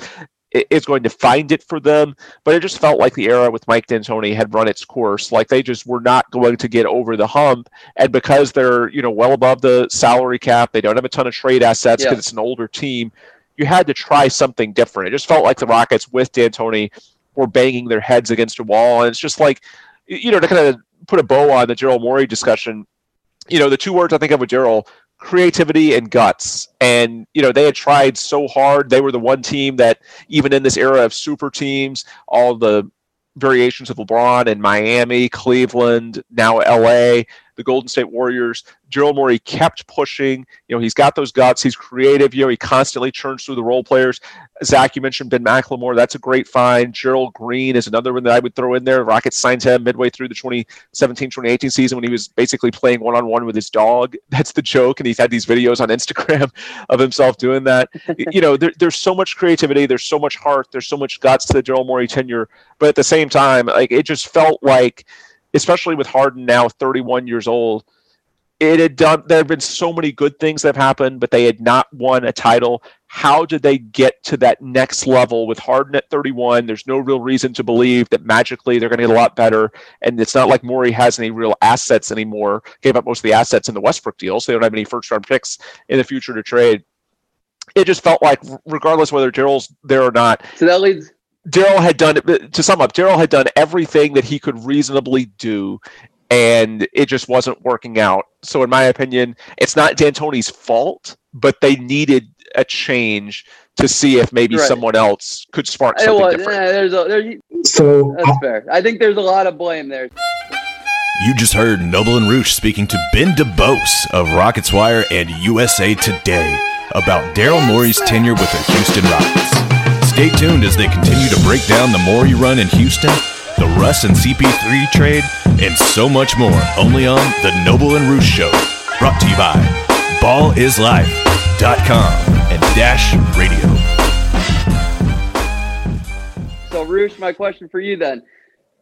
is going to find it for them but it just felt like the era with mike d'antoni had run its course. Like they just were not going to get over the hump. And because they're you know well above the salary cap they don't have a ton of trade assets because Yeah. it's an older team you had to try something different. It just felt like the rockets with d'antoni were banging their heads against a wall. And it's just like you know to kind of put a bow on the Daryl Morey discussion you know the two words i think of with Daryl creativity and guts and you know they had tried so hard they were the one team that even in this era of super teams all the variations of LeBron and Miami, Cleveland, now LA, the Golden State Warriors. Daryl Morey kept pushing. You know, he's got those guts. He's creative. You know, he constantly churns through the role players. Zach, you mentioned Ben McLemore. That's a great find. Gerald Green is another one that I would throw in there. Rockets signed him midway through the 2017 2018 season when he was basically playing one on one with his dog. That's the joke. And he's had these videos on Instagram of himself doing that. you know, there, there's so much creativity. There's so much heart. There's so much guts to the Daryl Morey tenure. But at the same time, like it just felt like, especially with Harden now 31 years old, it had done. There have been so many good things that have happened, but they had not won a title. How did they get to that next level with Harden at 31? There's no real reason to believe that magically they're going to get a lot better. And it's not like Morey has any real assets anymore. Gave up most of the assets in the Westbrook deal, so they don't have any first round picks in the future to trade. It just felt like, regardless whether Daryl's there or not, So that leads Daryl had done to sum up. Daryl had done everything that he could reasonably do, and it just wasn't working out. So, in my opinion, it's not D'Antoni's fault, but they needed a change to see if maybe Right. someone else could spark something was, different. eh, there's a there's, So that's fair. I think there's a lot of blame there. You just heard Noble and Roosh speaking to Ben DeBose of Rockets Wire and USA Today about Daryl Morey's tenure with the Houston Rockets. Stay tuned as they continue to break down the Morey run in Houston, the Russ and CP3 trade, and so much more only on The Noble and Roosh Show. Brought to you by BallIsLife.com and Dash Radio. So, Roosh, my question for you then: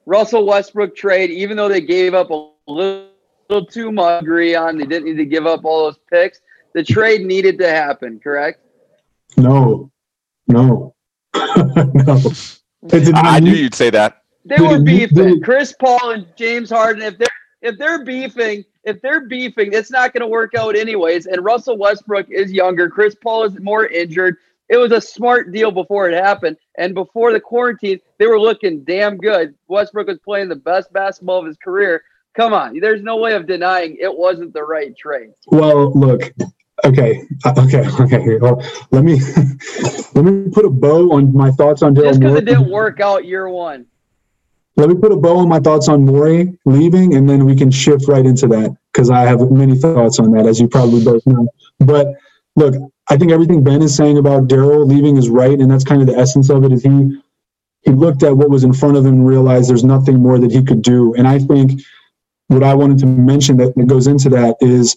Russell Westbrook trade, even though they gave up a little, little too much, agree on they didn't need to give up all those picks. The trade needed to happen, correct? no, no, no. I not knew need- you'd say that. They were it need- did beefing. Chris Paul and James Harden. If they're if they're beefing if they're beefing, it's not going to work out anyways. And Russell Westbrook is younger. Chris Paul is more injured. It was a smart deal before it happened. And before the quarantine, they were looking damn good. Westbrook was playing the best basketball of his career. Come on, there's no way of denying it wasn't the right trade. Well, look, okay, uh, okay, okay. Well, let me let me put a bow on my thoughts on Daryl Just because it didn't work out year one. Let me put a bow on my thoughts on Morey leaving, and then we can shift right into that because I have many thoughts on that, as you probably both know. But look, I think everything Ben is saying about Daryl leaving is right, and that's kind of the essence of it. Is he he looked at what was in front of him and realized there's nothing more that he could do. And I think what I wanted to mention that, that goes into that is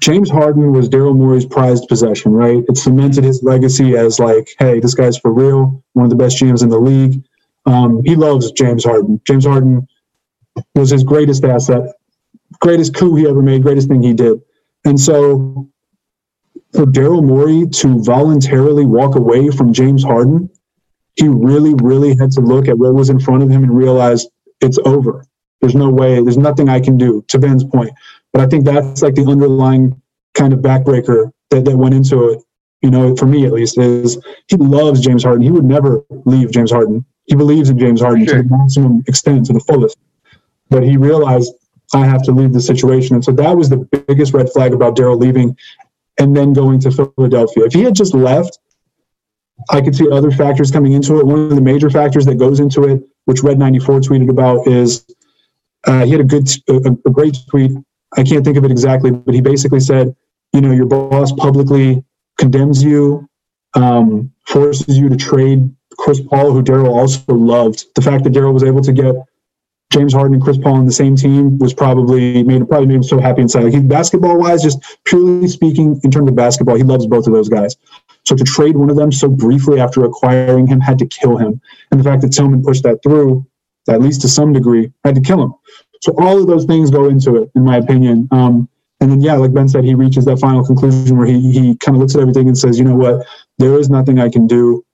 James Harden was Daryl Morey's prized possession, right? It cemented his legacy as like, hey, this guy's for real, one of the best GMs in the league. Um, he loves James Harden. James Harden was his greatest asset, greatest coup he ever made, greatest thing he did. And so for Daryl Morey to voluntarily walk away from James Harden, he really, really had to look at what was in front of him and realize it's over. There's no way, there's nothing I can do, to Ben's point. But I think that's like the underlying kind of backbreaker that, that went into it, you know, for me at least, is he loves James Harden. He would never leave James Harden. He believes in James Harden Sure. to the maximum extent, to the fullest. But he realized I have to leave the situation. And so that was the biggest red flag about Daryl leaving and then going to Philadelphia. If he had just left, I could see other factors coming into it. One of the major factors that goes into it, which Red 94 tweeted about, is uh, he had a good, a, a great tweet. I can't think of it exactly, but he basically said, you know, your boss publicly condemns you, um, forces you to trade Chris Paul, who Daryl also loved. The fact that Daryl was able to get James Harden and Chris Paul on the same team was probably made probably made him so happy inside. Like he, basketball wise, just purely speaking, in terms of basketball, he loves both of those guys. So to trade one of them so briefly after acquiring him had to kill him. And the fact that Tillman pushed that through, at least to some degree, had to kill him. So all of those things go into it, in my opinion. Um, and then, yeah, like Ben said, he reaches that final conclusion where he, he kind of looks at everything and says, you know what, there is nothing I can do.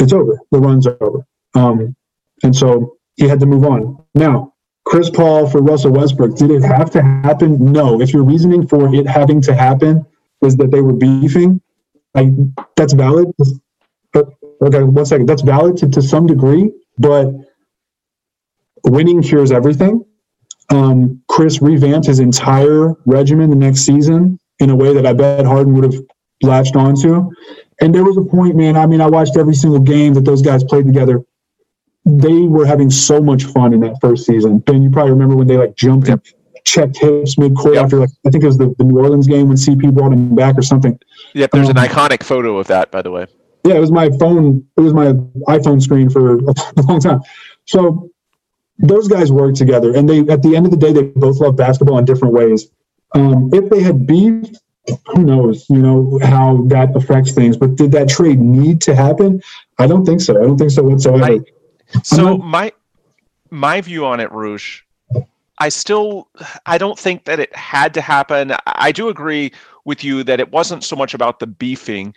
It's over. The run's over. Um, and so he had to move on. Now, Chris Paul for Russell Westbrook, did it have to happen? No. If your reasoning for it having to happen is that they were beefing, that's valid. Okay, one second. That's valid to, to some degree, but winning cures everything. Um, Chris revamped his entire regimen the next season in a way that I bet Harden would have latched onto. And there was a point, man. I mean, I watched every single game that those guys played together. They were having so much fun in that first season. Ben, you probably remember when they like jumped and checked hips mid court Yep. after like I think it was the, the New Orleans game when CP brought him back or something. Yep, there's an Um, iconic photo of that, by the way. Yeah, it was my phone. It was my iPhone screen for a long time. So those guys work together, and they at the end of the day, they both love basketball in different ways. Um, if they had beef, who knows? You know how that affects things. But did that trade need to happen? I don't think so. I don't think so whatsoever. I- So not- my my view on it, Roosh, I still I don't think that it had to happen. I do agree with you that it wasn't so much about the beefing.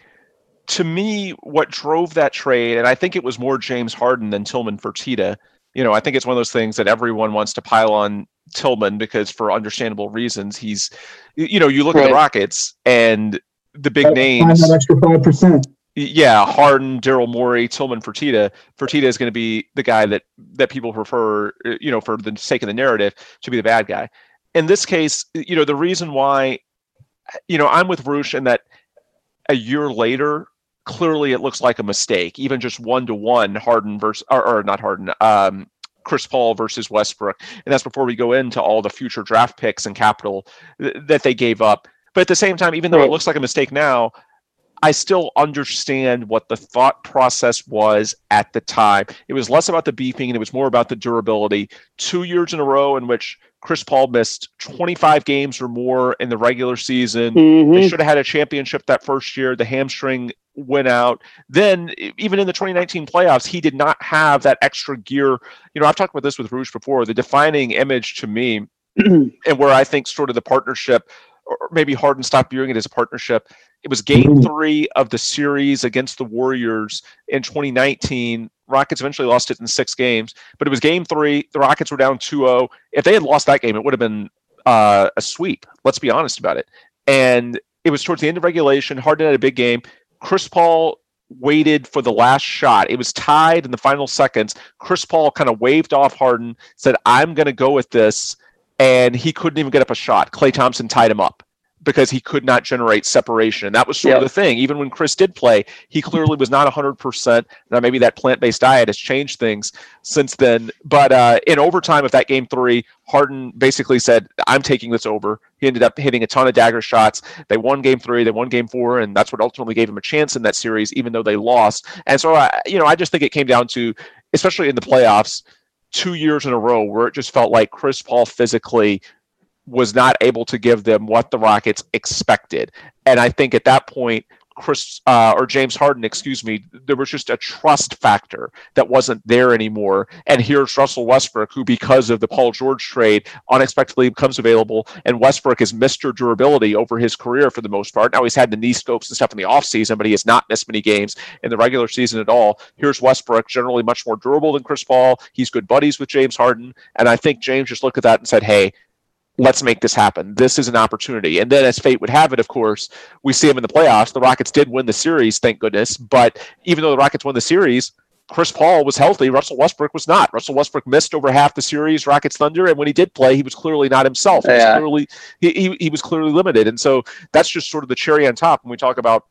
To me, what drove that trade, and I think it was more James Harden than Tillman Fertitta. You know, I think it's one of those things that everyone wants to pile on Tillman because, for understandable reasons, he's, you know, you look at the Rockets and the big Find names. that extra five percent. Yeah, Harden, Daryl Morey, Tillman, Fertitta. Fertitta is going to be the guy that that people prefer, uh, you know, for the sake of the narrative, to be the bad guy. In this case, you know, the reason why, you know, I'm with Roosh in that a year later, clearly it looks like a mistake, even just one to one Harden versus, or, or not Harden, um, Chris Paul versus Westbrook, and that's before we go into all the future draft picks and capital th- that they gave up. But at the same time, even though it looks like a mistake now, I still understand what the thought process was at the time. It was less about the beefing and it was more about the durability. Two years in a row in which Chris Paul missed 25 games or more in the regular season. They Mhm. should have had a championship that first year. The hamstring went out. Then, even in the 2019 playoffs, he did not have that extra gear. You know, I've talked about this with Roosh before. The defining image to me, and where I think sort of the partnership, or maybe Harden stopped viewing it as a partnership. It was game Mhm. three of the series against the Warriors in 2019. Rockets eventually lost it in six games, but it was game three. The Rockets were down 2 0. If they had lost that game, it would have been uh, a sweep. Let's be honest about it. And it was towards the end of regulation. Harden had a big game. Chris Paul waited for the last shot. It was tied in the final seconds. Chris Paul kind of waved off Harden, said, I'm going to go with this. And he couldn't even get up a shot. Klay Thompson tied him up because he could not generate separation. And that was sort yep. of the thing. Even when Chris did play, he clearly was not 100%. Now, maybe that plant based diet has changed things since then. But uh, in overtime of that game three, Harden basically said, I'm taking this over. He ended up hitting a ton of dagger shots. They won game three, they won game four, and that's what ultimately gave him a chance in that series, even though they lost. And so, I, you know, I just think it came down to, especially in the playoffs, two years in a row where it just felt like Chris Paul physically was not able to give them what the Rockets expected. And I think at that point, Chris uh, or James Harden, excuse me, there was just a trust factor that wasn't there anymore. And here's Russell Westbrook, who, because of the Paul George trade, unexpectedly becomes available. And Westbrook is Mr. Durability over his career for the most part. Now he's had the knee scopes and stuff in the offseason, but he has not missed many games in the regular season at all. Here's Westbrook, generally much more durable than Chris Paul. He's good buddies with James Harden. And I think James just looked at that and said, hey, let's make this happen. This is an opportunity. And then, as fate would have it, of course, we see them in the playoffs. The Rockets did win the series, thank goodness. But even though the Rockets won the series, Chris Paul was healthy. Russell Westbrook was not. Russell Westbrook missed over half the series, Rockets Thunder, and when he did play, he was clearly not himself. He was clearly he, he, he was clearly limited. And so that's just sort of the cherry on top when we talk about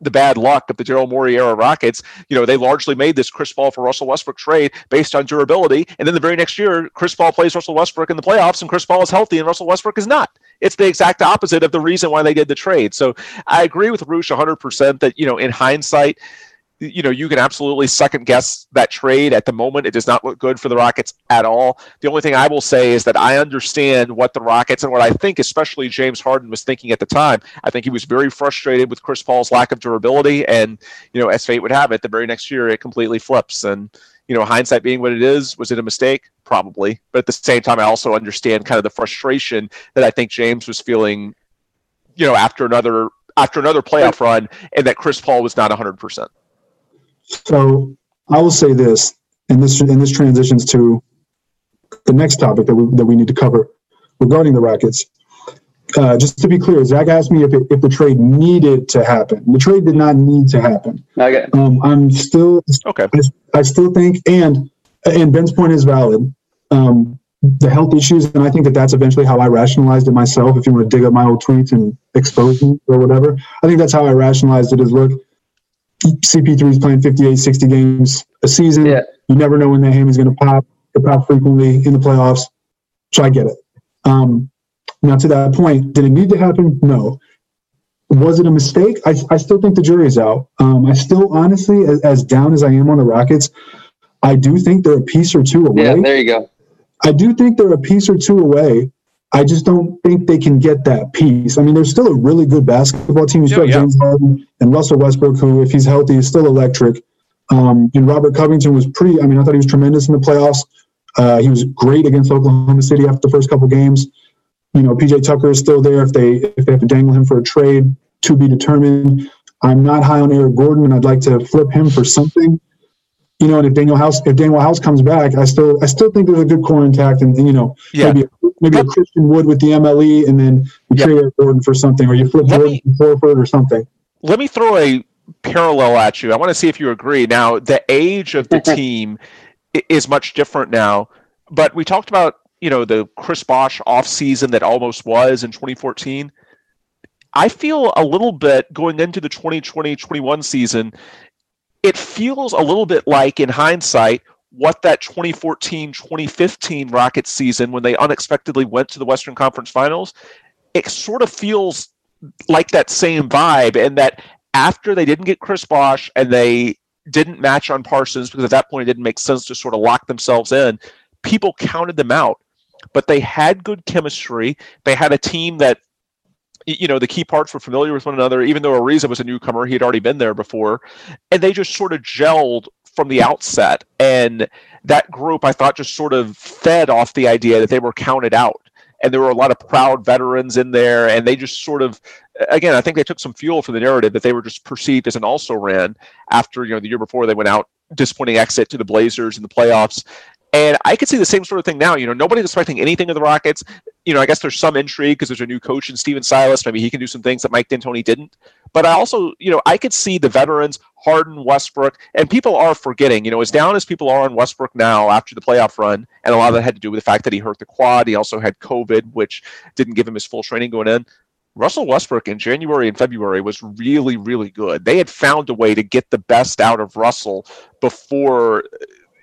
the bad luck of the Daryl Morey era Rockets. You know, they largely made this Chris Paul for Russell Westbrook trade based on durability. And then the very next year, Chris Paul plays Russell Westbrook in the playoffs, and Chris Paul is healthy, and Russell Westbrook is not. It's the exact opposite of the reason why they did the trade. So I agree with Roosh 100% that, you know, in hindsight, you know, you can absolutely second guess that trade at the moment. It does not look good for the Rockets at all. The only thing I will say is that I understand what the Rockets and what I think, especially James Harden, was thinking at the time. I think he was very frustrated with Chris Paul's lack of durability. And, you know, as fate would have it, the very next year it completely flips. And, you know, hindsight being what it is, was it a mistake? Probably. But at the same time, I also understand kind of the frustration that I think James was feeling, you know, after another after another playoff run and that Chris Paul was not 100%. So I will say this, and this and this transitions to the next topic that we that we need to cover regarding the Rockets. Uh, just to be clear, Zach asked me if it, if the trade needed to happen. The trade did not need to happen. Okay. Um, I'm still okay. I, I, still think, and and Ben's point is valid. Um, the health issues, and I think that that's eventually how I rationalized it myself. If you want to dig up my old tweets and expose me or whatever, I think that's how I rationalized it. Is look, CP3 is playing 58, 60 games a season. Yeah. You never know when that hammy is going to pop. It pop frequently in the playoffs. So I get it. Um, now, to that point, did it need to happen? No. Was it a mistake? I, I still think the jury's out. Um, I still, honestly, as, as, down as I am on the Rockets, I do think they're a piece or two away. Yeah, there you go. I do think they're a piece or two away I just don't think they can get that piece. I mean, they're still a really good basketball team. You still yeah, James Harden and Russell Westbrook, who, if he's healthy, is still electric. Um, and Robert Covington was pretty. I mean, I thought he was tremendous in the playoffs. Uh, he was great against Oklahoma City after the first couple games. You know, PJ Tucker is still there if they if they have to dangle him for a trade to be determined. I'm not high on Eric Gordon, and I'd like to flip him for something you know, and if Danuel House if Danuel House comes back, I still I still think there's a good core intact, and, and you know, yeah. maybe maybe a Christian Wood with the MLE, and then you trade Eric Gordon for something, or you flip Let Jordan Horford or something. Let me throw a parallel at you. I want to see if you agree. Now, the age of the team is much different now, but we talked about you know the Chris Bosh off season that almost was in 2014. I feel a little bit going into the 2020-21 season it feels a little bit like, in hindsight, what that 2014 2015 Rockets season, when they unexpectedly went to the Western Conference Finals, it sort of feels like that same vibe. And that after they didn't get Chris Bosh and they didn't match on Parsons, because at that point it didn't make sense to sort of lock themselves in, people counted them out. But they had good chemistry. They had a team that you know the key parts were familiar with one another even though ariza was a newcomer he had already been there before and they just sort of gelled from the outset and that group i thought just sort of fed off the idea that they were counted out and there were a lot of proud veterans in there and they just sort of again i think they took some fuel from the narrative that they were just perceived as an also ran after you know the year before they went out disappointing exit to the blazers in the playoffs and I could see the same sort of thing now. You know, nobody's expecting anything of the Rockets. You know, I guess there's some intrigue because there's a new coach in Stephen Silas. Maybe he can do some things that Mike D'Antoni didn't. But I also, you know, I could see the veterans, Harden, Westbrook, and people are forgetting, you know, as down as people are on Westbrook now after the playoff run, and a lot of that had to do with the fact that he hurt the quad. He also had COVID, which didn't give him his full training going in. Russell Westbrook in January and February was really, really good. They had found a way to get the best out of Russell before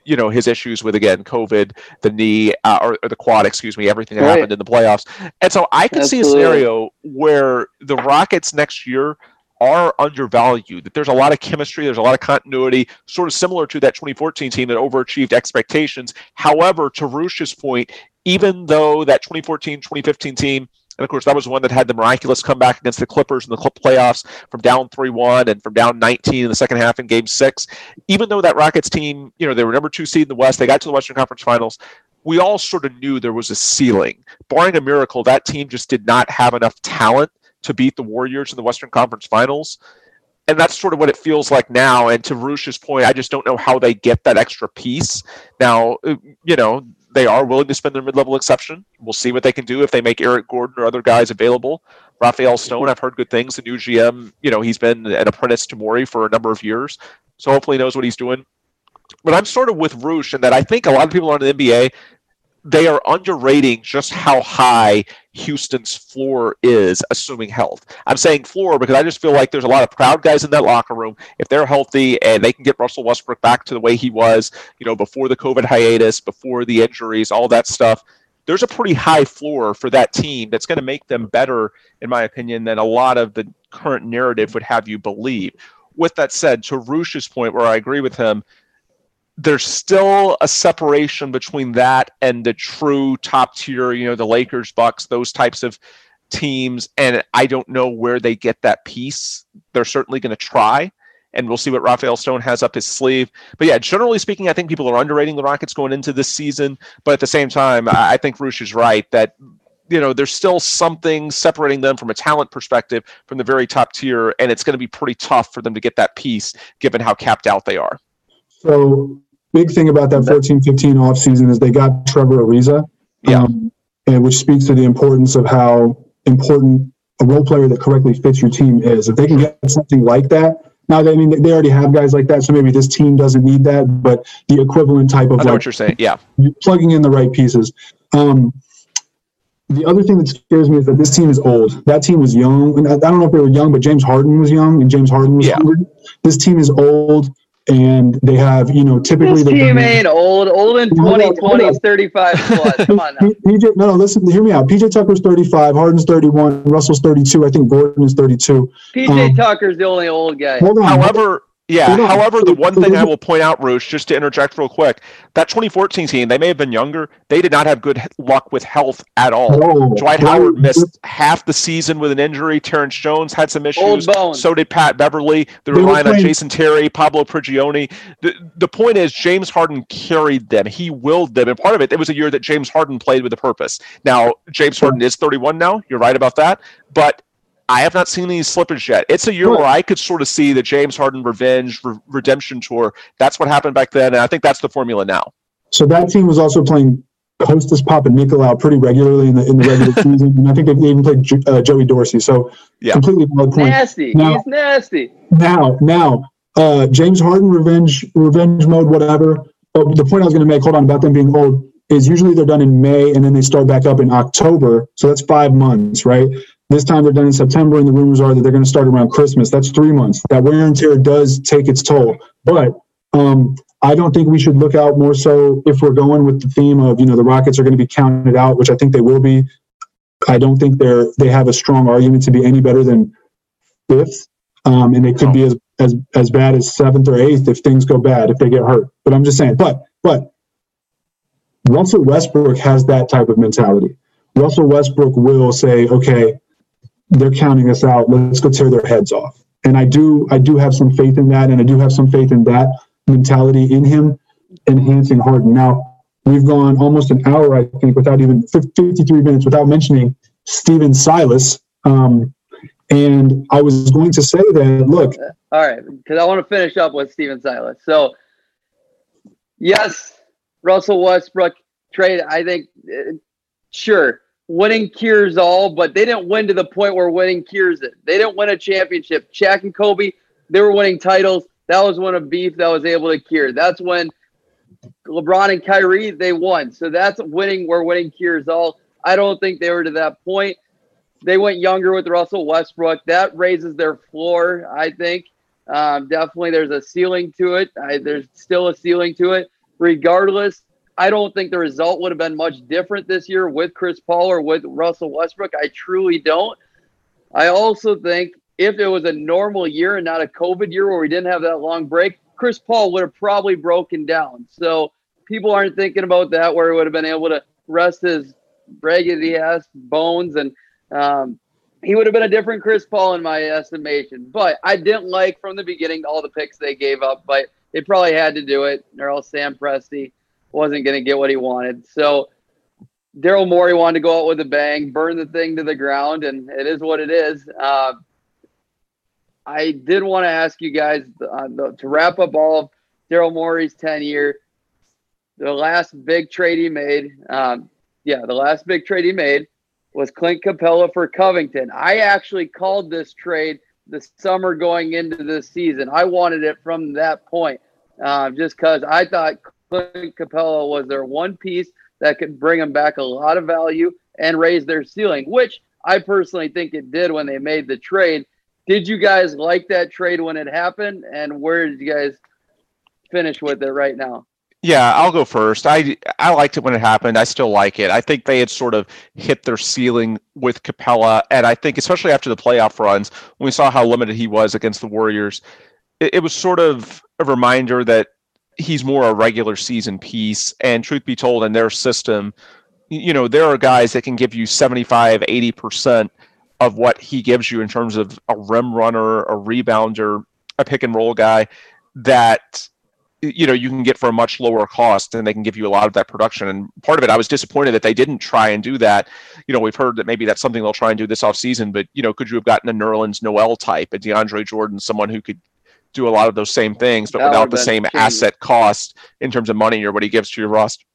you know his issues with again COVID, the knee uh, or, or, the quad, excuse me, everything that right. happened in the playoffs, and so I could see a scenario where the Rockets next year are undervalued. That there's a lot of chemistry, there's a lot of continuity, sort of similar to that 2014 team that overachieved expectations. However, to Roosh's point, even though that 2014 2015 team and of course, that was one that had the miraculous comeback against the Clippers in the playoffs from down 3 1 and from down 19 in the second half in game six. Even though that Rockets team, you know, they were number two seed in the West, they got to the Western Conference Finals. We all sort of knew there was a ceiling. Barring a miracle, that team just did not have enough talent to beat the Warriors in the Western Conference Finals. And that's sort of what it feels like now. And to Roosh's point, I just don't know how they get that extra piece. Now, uh, you know, they are willing to spend their mid-level exception. We'll see what they can do if they make Eric Gordon or other guys available. Rafael Stone, I've heard good things. The new GM, you know, he's been an apprentice to Morey for a number of years, so hopefully knows what he's doing. But I'm sort of with Roosh in that I think a lot of people on the NBA they are underrating just how high Houston's floor is, assuming health. I'm saying floor because I just feel like there's a lot of proud guys in that locker room. If they're healthy and they can get Russell Westbrook back to the way he was, you know, before the COVID hiatus, before the injuries, all that stuff, there's a pretty high floor for that team that's going to make them better, in my opinion, than a lot of the current narrative would have you believe. With that said, to Roosh's point, where I agree with him, there's still a separation between that and the true top tier, you know, the Lakers, Bucks, those types of teams. And I don't know where they get that piece. They're certainly going to try, and we'll see what Rafael Stone has up his sleeve. But yeah, generally speaking, I think people are underrating the Rockets going into this season. But at the same time, I think Roosh is right that you know there's still something separating them from a talent perspective from the very top tier, and it's going to be pretty tough for them to get that piece given how capped out they are. So big thing about that 14-15 offseason is they got Trevor Ariza, yeah. Um, and which speaks to the importance of how important a role player that correctly fits your team is. If they can get something like that, now I mean they already have guys like that, so maybe this team doesn't need that, but the equivalent type of I know like, what you're saying, yeah, plugging in the right pieces. Um, the other thing that scares me is that this team is old. That team was young. and I don't know if they were young, but James Harden was young, and James Harden was yeah. This team is old and they have you know typically this team ain't old. Old in 2020 is 35 plus. Come on now. PJ, no, listen, hear me out. PJ Tucker's 35, Harden's 31, Russell's 32. I think Gordon is 32. PJ um, Tucker's the only old guy. Hold on. However, yeah. However, the one thing I will point out, Roosh, just to interject real quick, that 2014 team, they may have been younger. They did not have good luck with health at all. Oh, Dwight Howard missed half the season with an injury. Terrence Jones had some issues. So did Pat Beverley. They're relying on Jason Terry, Pablo Prigioni. The, the point is, James Harden carried them. He willed them. And part of it, it was a year that James Harden played with a purpose. Now, James Harden is 31 now. You're right about that. But I have not seen any slippage yet. It's a year where I could sort of see the James Harden revenge re- redemption tour. That's what happened back then, and I think that's the formula now. So that team was also playing Kostas Papanikolaou pretty regularly in the in the regular season, and I think they even played uh, Joey Dorsey. So yeah. completely valid point. Nasty. Now, He's nasty. Now, now, uh, James Harden revenge revenge mode, whatever. But the point I was going to make, hold on, about them being old is usually they're done in May and then they start back up in October. So that's five months, right? This time they're done in September, and the rumors are that they're going to start around Christmas. That's three months. That wear and tear does take its toll. But um, I don't think we should look out more so if we're going with the theme of you know the Rockets are going to be counted out, which I think they will be. I don't think they're they have a strong argument to be any better than fifth, um, and they could be as as as bad as seventh or eighth if things go bad if they get hurt. But I'm just saying. But but Russell Westbrook has that type of mentality. Russell Westbrook will say, okay, they're counting us out. Let's go tear their heads off. And I do, I do have some faith in that, and I do have some faith in that mentality in him enhancing Harden. Now we've gone almost an hour, I think, without even 53 minutes without mentioning Stephen Silas. Um, and I was going to say that, look. All right, because I want to finish up with Stephen Silas. So, yes, Russell Westbrook trade. I think, uh, sure, winning cures all, but they didn't win to the point where winning cures it. They didn't win a championship. Shaq and Kobe, they were winning titles. That was when a beef that was able to cure. That's when LeBron and Kyrie they won. So that's winning where winning cures all. I don't think they were to that point. They went younger with Russell Westbrook. That raises their floor, I think. Um, definitely, there's a ceiling to it. I, there's still a ceiling to it. Regardless, I don't think the result would have been much different this year with Chris Paul or with Russell Westbrook. I truly don't. I also think if it was a normal year and not a COVID year where we didn't have that long break, Chris Paul would have probably broken down. So people aren't thinking about that, where he would have been able to rest his raggedy ass bones and um, he would have been a different Chris Paul in my estimation. But I didn't like from the beginning all the picks they gave up, but they probably had to do it, or Sam Presti wasn't going to get what he wanted. So Daryl Morey wanted to go out with a bang, burn the thing to the ground, and it is what it is. Uh, I did want to ask you guys uh, the, to wrap up all of Daryl Morey's tenure. The last big trade he made, um, yeah, the last big trade he made was Clint Capela for Covington. I actually called this trade the summer going into this season. I wanted it from that point, uh, just because I thought Clint Capela was their one piece that could bring them back a lot of value and raise their ceiling, which I personally think it did when they made the trade. Did you guys like that trade when it happened? And where did you guys finish with it right now? Yeah, I'll go first. I I liked it when it happened. I still like it. I think they had sort of hit their ceiling with Capela, and I think especially after the playoff runs, when we saw how limited he was against the Warriors, it, it was sort of a reminder that he's more a regular season piece. And truth be told, in their system, you know, there are guys that can give you 75, 80% of what he gives you in terms of a rim runner, a rebounder, a pick and roll guy that you know you can get for a much lower cost and they can give you a lot of that production and part of it i was disappointed that they didn't try and do that you know we've heard that maybe that's something they'll try and do this offseason but you know could you have gotten a nerlens noel type a deandre jordan someone who could do a lot of those same things but That without the same key. asset cost in terms of money or what he gives to your roster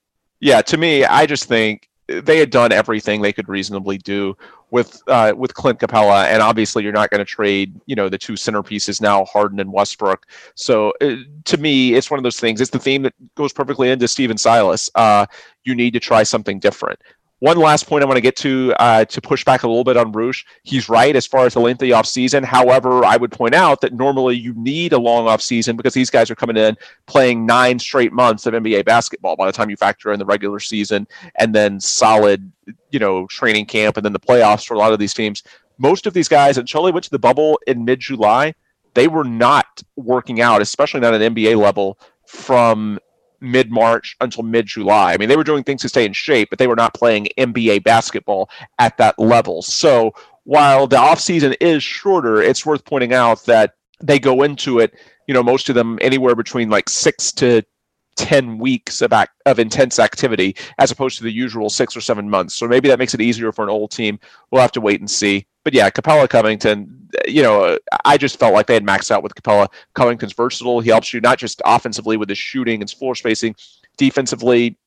yeah to me i just think they had done everything they could reasonably do with uh, with Clint Capela, and obviously you're not going to trade, you know, the two centerpieces now, Harden and Westbrook. So uh, to me, it's one of those things. It's the theme that goes perfectly into Stephen Silas. Uh, you need to try something different. One last point I want to get to uh, to push back a little bit on Roosh. He's right as far as the length of the offseason. However, I would point out that normally you need a long offseason because these guys are coming in playing nine straight months of NBA basketball by the time you factor in the regular season and then solid, you know, training camp and then the playoffs for a lot of these teams. Most of these guys until they went to the bubble in mid July, they were not working out, especially not at NBA level, from mid March until mid July. I mean, they were doing things to stay in shape, but they were not playing NBA basketball at that level. So while the offseason is shorter, it's worth pointing out that they go into it, you know, most of them anywhere between like six to 10 weeks of, act, of intense activity as opposed to the usual six or seven months. So maybe that makes it easier for an old team. We'll have to wait and see. But yeah, Capela Covington, you know, I just felt like they had maxed out with Capela. Covington's versatile. He helps you not just offensively with his shooting and floor spacing, defensively.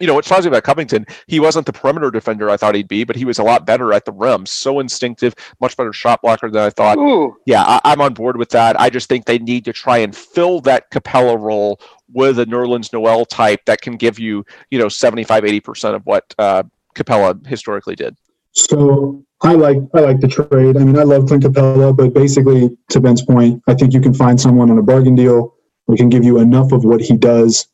You know, what's surprising about Covington, he wasn't the perimeter defender I thought he'd be, but he was a lot better at the rim. So instinctive, much better shot blocker than I thought Ooh, yeah, I, I'm on board with that. I just think they need to try and fill that Capela role with a Nerlens Noel type that can give you, you know, 75, 80% of what uh, Capela historically did. So I like I like the trade. I mean, I love Clint Capela, but basically, to Ben's point, I think you can find someone on a bargain deal who can give you enough of what he does.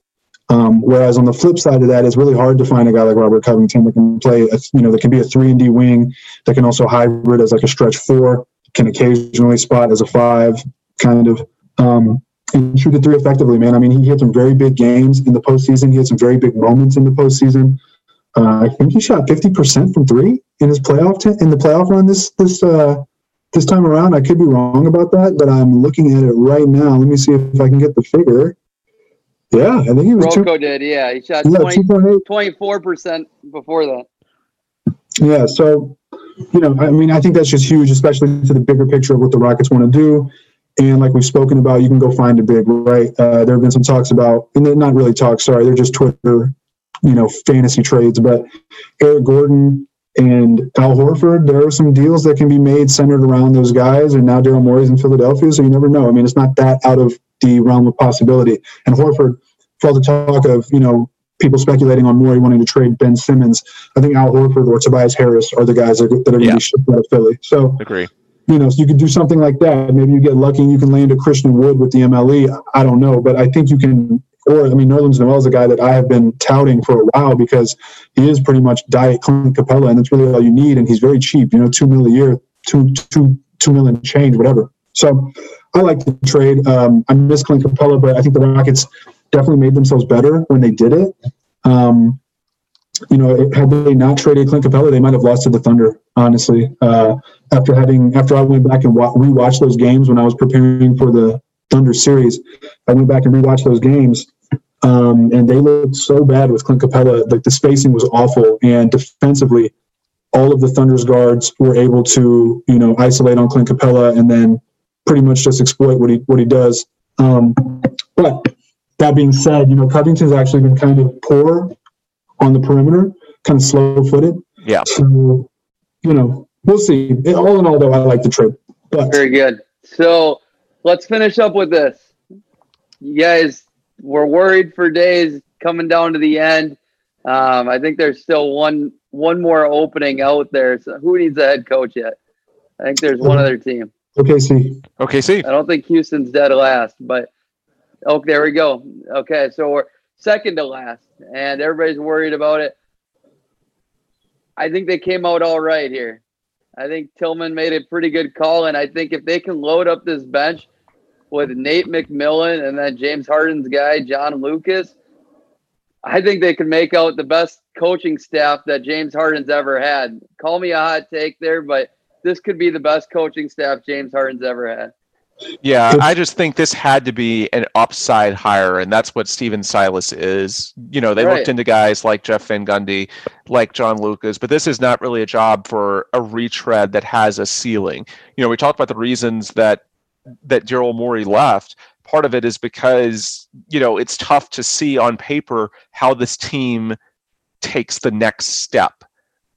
Um, whereas on the flip side of that, it's really hard to find a guy like Robert Covington that can play, a, you know, that can be a three and D wing, that can also hybrid as like a stretch four, can occasionally spot as a five, kind of, um, and shoot the three effectively. Man, I mean, he had some very big games in the postseason. He had some very big moments in the postseason. Uh, I think he shot fifty percent from three in his playoff t- in the playoff run this this uh, this time around. I could be wrong about that, but I'm looking at it right now. Let me see if I can get the figure. Yeah, I think he was two, Rocco did. Yeah, he shot yeah, 24% before that. Yeah, so you know, I mean, I think that's just huge, especially to the bigger picture of what the Rockets want to do. And like we've spoken about, you can go find a big, right? Uh, there have been some talks about, and they're not really talks. Sorry, they're just Twitter, you know, fantasy trades. But Eric Gordon And Al Horford, there are some deals that can be made centered around those guys. And now Daryl Morey's in Philadelphia, so you never know. I mean, it's not that out of the realm of possibility. And Horford, for all the talk of, you know, people speculating on Morey wanting to trade Ben Simmons, I think Al Horford or Tobias Harris are the guys that, are, that are going to Yeah. be shipped out of Philly. So Agree. you know, so you could do something like that. Maybe you get lucky and you can land a Christian Wood with the MLE. I don't know, but I think you can. Or I mean, Nerlens Noel is a guy that I have been touting for a while because he is pretty much diet Clint Capela, and that's really all you need. And he's very cheap. You know, two mil a year, two two two million change, whatever. So I like the trade. Um, I miss Clint Capela, but I think the Rockets definitely made themselves better when they did it. Um, you know, had they not traded Clint Capela, they might have lost to the Thunder. Honestly, uh, after having after I went back and wa- rewatched those games when I was preparing for the Thunder series, I went back and rewatched those games, um, and they looked so bad with Clint Capela. Like the spacing was awful, and defensively, all of the Thunder's guards were able to you know isolate on Clint Capela and then pretty much just exploit what he what he does. Um, but that being said, you know Covington's actually been kind of poor on the perimeter, kind of slow footed. Yeah. So, you know, we'll see. All in all, though, I like the trade. But Very good. So let's finish up with this. You guys were worried for days coming down to the end. Um, I think there's still one one more opening out there. So who needs a head coach yet? I think there's one other team. okay, see, Okay, see. I don't think Houston's dead last, but oh, there we go. Okay, so we're second to last, and everybody's worried about it. I think they came out all right here. I think Tilman made a pretty good call, and I think if they can load up this bench with Nate McMillan and then James Harden's guy John Lucas, I think they can make out the best coaching staff that James Harden's ever had. Call me a hot take there, but this could be the best coaching staff James Harden's ever had. Yeah, I just think this had to be an upside hire, and that's what Stephen Silas is. You know, they Right. looked into guys like Jeff Van Gundy, like John Lucas, but this is not really a job for a retread that has a ceiling. You know, we talked about the reasons that that Daryl Morey left. Part of it is because you know it's tough to see on paper how this team takes the next step.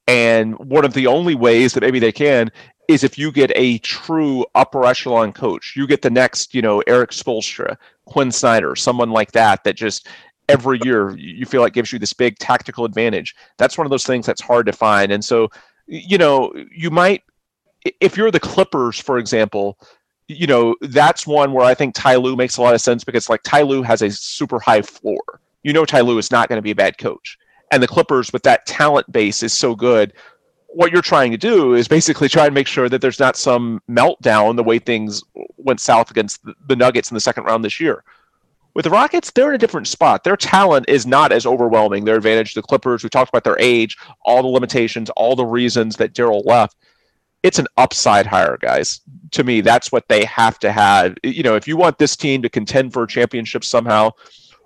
And one of the only ways that maybe they can is if you get a true upper echelon coach. You get the next, you know, Erik Spoelstra, Quin Snyder, someone like that, that just every year you feel like gives you this big tactical advantage. That's one of those things that's hard to find. And so, you know, you might, if you're the Clippers, for example, you know, that's one where I think Ty Lue makes a lot of sense because like Ty Lue has a super high floor. You know, Ty Lue is not going to be a bad coach. And the Clippers, with that talent base, is so good what you're trying to do is basically try and make sure that there's not some meltdown the way things went south against the- Nuggets in the second round this year. With the Rockets, they're in a different spot. Their talent is not as overwhelming. Their advantage, the Clippers, we talked about their age, all the limitations, all the reasons that Daryl left. It's an upside hire, guys. To me, that's what they have to have. You know, if you want this team to contend for a championship somehow,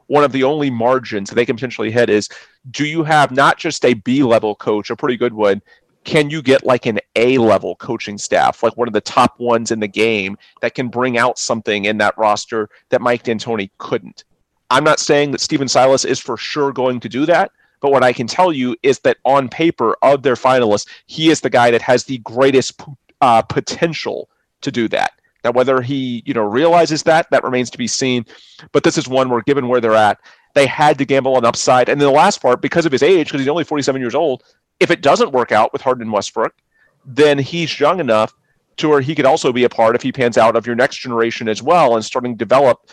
one of the only margins they can potentially hit is do you have not just a B level coach, a pretty good one, can you get like an A level coaching staff, like one of the top ones in the game that can bring out something in that roster that Mike D'Antoni couldn't? I'm not saying that Stephen Silas is for sure going to do that, but what I can tell you is that on paper of their finalists, he is the guy that has the greatest uh, potential to do that. Now, whether he you know realizes that that remains to be seen, but this is one where, given where they're at, they had to gamble on upside. And then the last part, because of his age, because he's only 47 years old, if it doesn't work out with Harden and Westbrook, then he's young enough to where he could also be a part if he pans out of your next generation as well and starting to develop,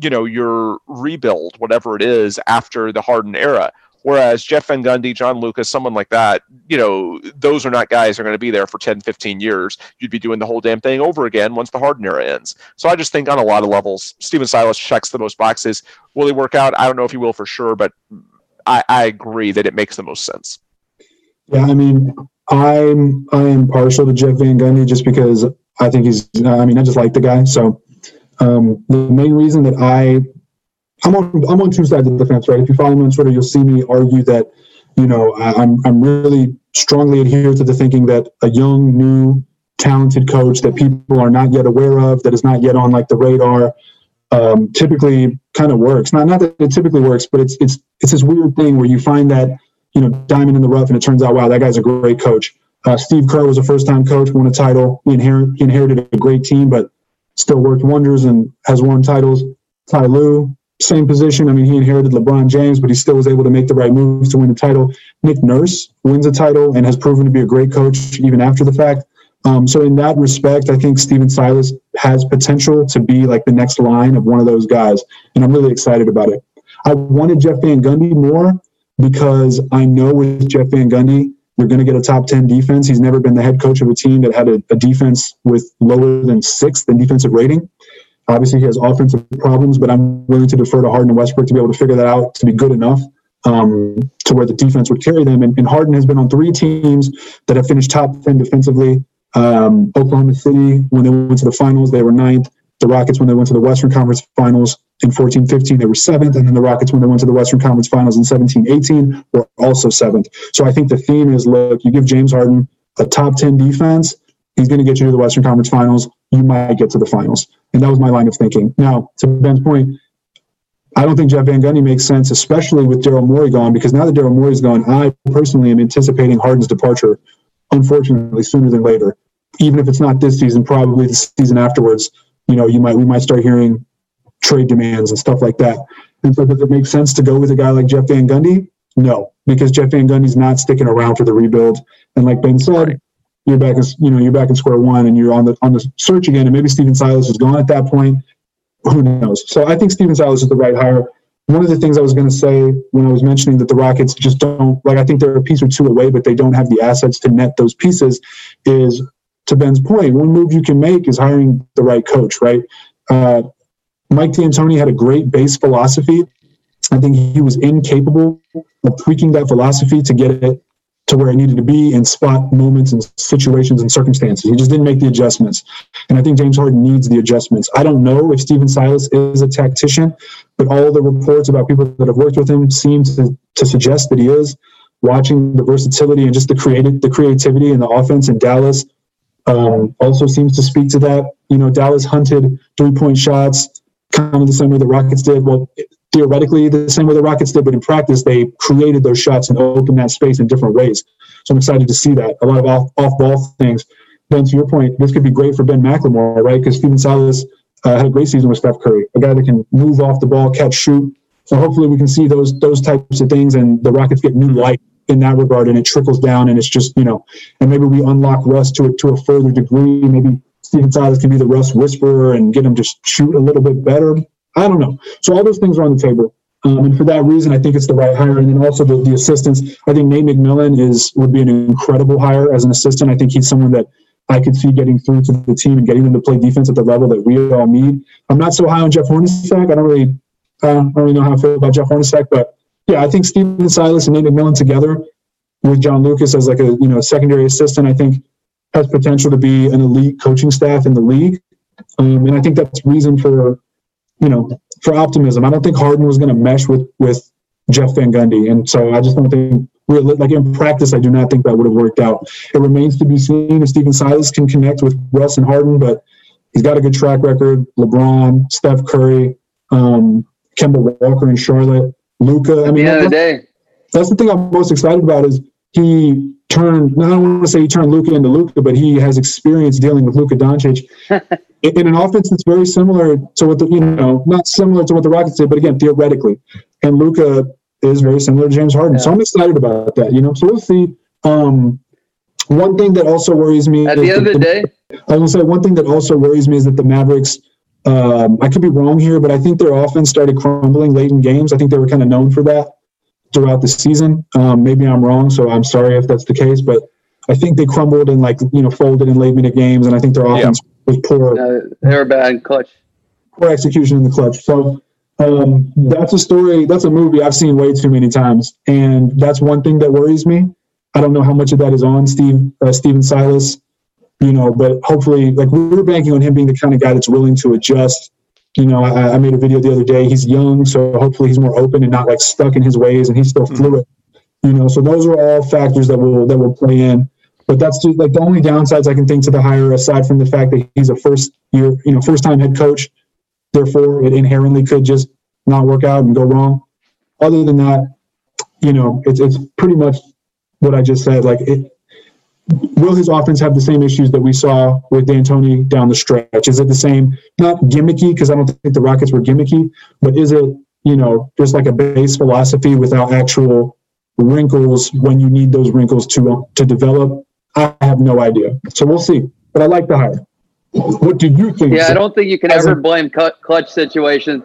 you know, your rebuild, whatever it is after the Harden era. Whereas Jeff Van Gundy, John Lucas, someone like that, you know, those are not guys who are going to be there for 10, 15 years. You'd be doing the whole damn thing over again once the Harden era ends. So I just think on a lot of levels, Stephen Silas checks the most boxes. Will he work out? I don't know if he will for sure, but I, I agree that it makes the most sense. yeah, I mean, I'm I am partial to Jeff Van Gundy just because I think he's. I mean, I just like the guy. So um, the main reason that I I'm on I'm on two sides of the fence, right? If you follow me on Twitter, you'll see me argue that you know I, I'm I'm really strongly adhere to the thinking that a young, new, talented coach that people are not yet aware of, that is not yet on like the radar, um, typically kind of works. Not not that it typically works, but it's it's it's this weird thing where you find that you know, diamond in the rough, and it turns out, wow, that guy's a great coach. Uh, Steve Kerr was a first-time coach, won a title. He, he inherited a great team, but still worked wonders and has won titles. Ty Lue, same position. I mean, he inherited LeBron James, but he still was able to make the right moves to win the title. Nick Nurse wins a title and has proven to be a great coach even after the fact. Um, so in that respect, I think Stephen Silas has potential to be like the next line of one of those guys, and I'm really excited about it. I wanted Jeff Van Gundy more because I know with Jeff Van Gundy, you're going to get a top 10 defense. He's never been the head coach of a team that had a, a defense with lower than sixth in defensive rating. Obviously, he has offensive problems, but I'm willing to defer to Harden and Westbrook to be able to figure that out to be good enough um, to where the defense would carry them. And, and, Harden has been on three teams that have finished top 10 defensively. Um, Oklahoma City, when they went to the finals, they were ninth. The Rockets, when they went to the Western Conference Finals in 14 15, they were seventh. And then the Rockets, when they went to the Western Conference Finals in 17 18, were also seventh. So I think the theme is look, you give James Harden a top 10 defense, he's going to get you to the Western Conference Finals. You might get to the finals. And that was my line of thinking. Now, to Ben's point, I don't think Jeff Van Gundy makes sense, especially with Daryl Morey gone, because now that Daryl Morey's gone, I personally am anticipating Harden's departure, unfortunately, sooner than later. Even if it's not this season, probably the season afterwards, you know, you might we might start hearing trade demands and stuff like that. And so does it make sense to go with a guy like Jeff Van Gundy? No, because Jeff Van Gundy's not sticking around for the rebuild. And like Ben said, you're back in you know you're back in square one and you're on the on the search again and maybe Stephen Silas is gone at that point. Who knows? So I think Stephen Silas is the right hire. One of the things I was going to say when I was mentioning that the Rockets just don't like I think they're a piece or two away but they don't have the assets to net those pieces is to Ben's point one move you can make is hiring the right coach right? Uh, Mike D'Antoni had a great base philosophy. I think he was incapable of tweaking that philosophy to get it to where it needed to be in spot moments and situations and circumstances. He just didn't make the adjustments. And I think James Harden needs the adjustments. I don't know if Stephen Silas is a tactician, but all the reports about people that have worked with him seem to, to suggest that he is. Watching the versatility and just the creative, the creativity in the offense in Dallas um, also seems to speak to that. You know, Dallas hunted three point shots kind of the same way the Rockets did. Well, theoretically the same way the Rockets did, but in practice they created those shots and opened that space in different ways. So I'm excited to see that. A lot of off, off ball things. Ben, to your point, this could be great for Ben McLemore, right? Because Stephen Silas uh, had a great season with Steph Curry, a guy that can move off the ball, catch, shoot. So hopefully we can see those those types of things, and the Rockets get new light in that regard, and it trickles down, and it's just you know, and maybe we unlock Russ to a to a further degree. Maybe Stephen Silas can be the Russ whisperer and get him to shoot a little bit better. I don't know. So all those things are on the table. Um, and for that reason, I think it's the right hire. And then also the, the assistants. I think Nate McMillan is would be an incredible hire as an assistant. I think he's someone that I could see getting through to the team and getting them to play defense at the level that we all need. I'm not so high on Jeff Hornacek. I don't really, uh, I don't really know how I feel about Jeff Hornacek, but yeah, I think Stephen Silas and Nate McMillan together with John Lucas as like a you know secondary assistant, I think has potential to be an elite coaching staff in the league. Um, and I think that's reason for you know, for optimism. I don't think Harden was going to mesh with with Jeff Van Gundy, and so I just don't think like in practice. I do not think that would have worked out. It remains to be seen if Stephen Silas can connect with Russ and Harden, but he's got a good track record. LeBron, Steph Curry, um, Kemba Walker in Charlotte, Luka. I mean, the, day. that's the thing I'm most excited about is he turned. Not I don't want to say he turned Luka into Luka, but he has experience dealing with Luka Doncic in an offense that's very similar to what the you know not similar to what the Rockets did, but again theoretically, and Luka is very similar to James Harden. Yeah. So I'm excited about that. You know, so we'll see. Um, one thing that also worries me at the end of the, day, I gonna say one thing that also worries me is that the Mavericks. Um, I could be wrong here, but I think their offense started crumbling late in games. I think they were kind of known for that throughout the season. Um, maybe I'm wrong, so I'm sorry if that's the case, but I think they crumbled and like you know folded in late minute games, and I think their offense yeah was poor. Uh, they were bad clutch. Poor execution in the clutch. So um, that's a story. That's a movie I've seen way too many times, and that's one thing that worries me. I don't know how much of that is on Steve uh, Stephen Silas, you know, but hopefully, like we're banking on him being the kind of guy that's willing to adjust. You know, I, I made a video the other day. He's young, so hopefully he's more open and not like stuck in his ways, and he's still mm-hmm. fluid. You know, so those are all factors that will that will play in. But that's just like the only downsides I can think to the hire, aside from the fact that he's a first year, you know, first time head coach. Therefore, it inherently could just not work out and go wrong. Other than that, you know, it's it's pretty much what I just said. Like, it, will his offense have the same issues that we saw with D'Antoni down the stretch? Is it the same? Not gimmicky because I don't think the Rockets were gimmicky, but is it you know just like a base philosophy without actual wrinkles when you need those wrinkles to uh, to develop? I have no idea. So we'll see. But I like the hire. What do you think? Yeah, I don't think you can As ever blame clutch situations.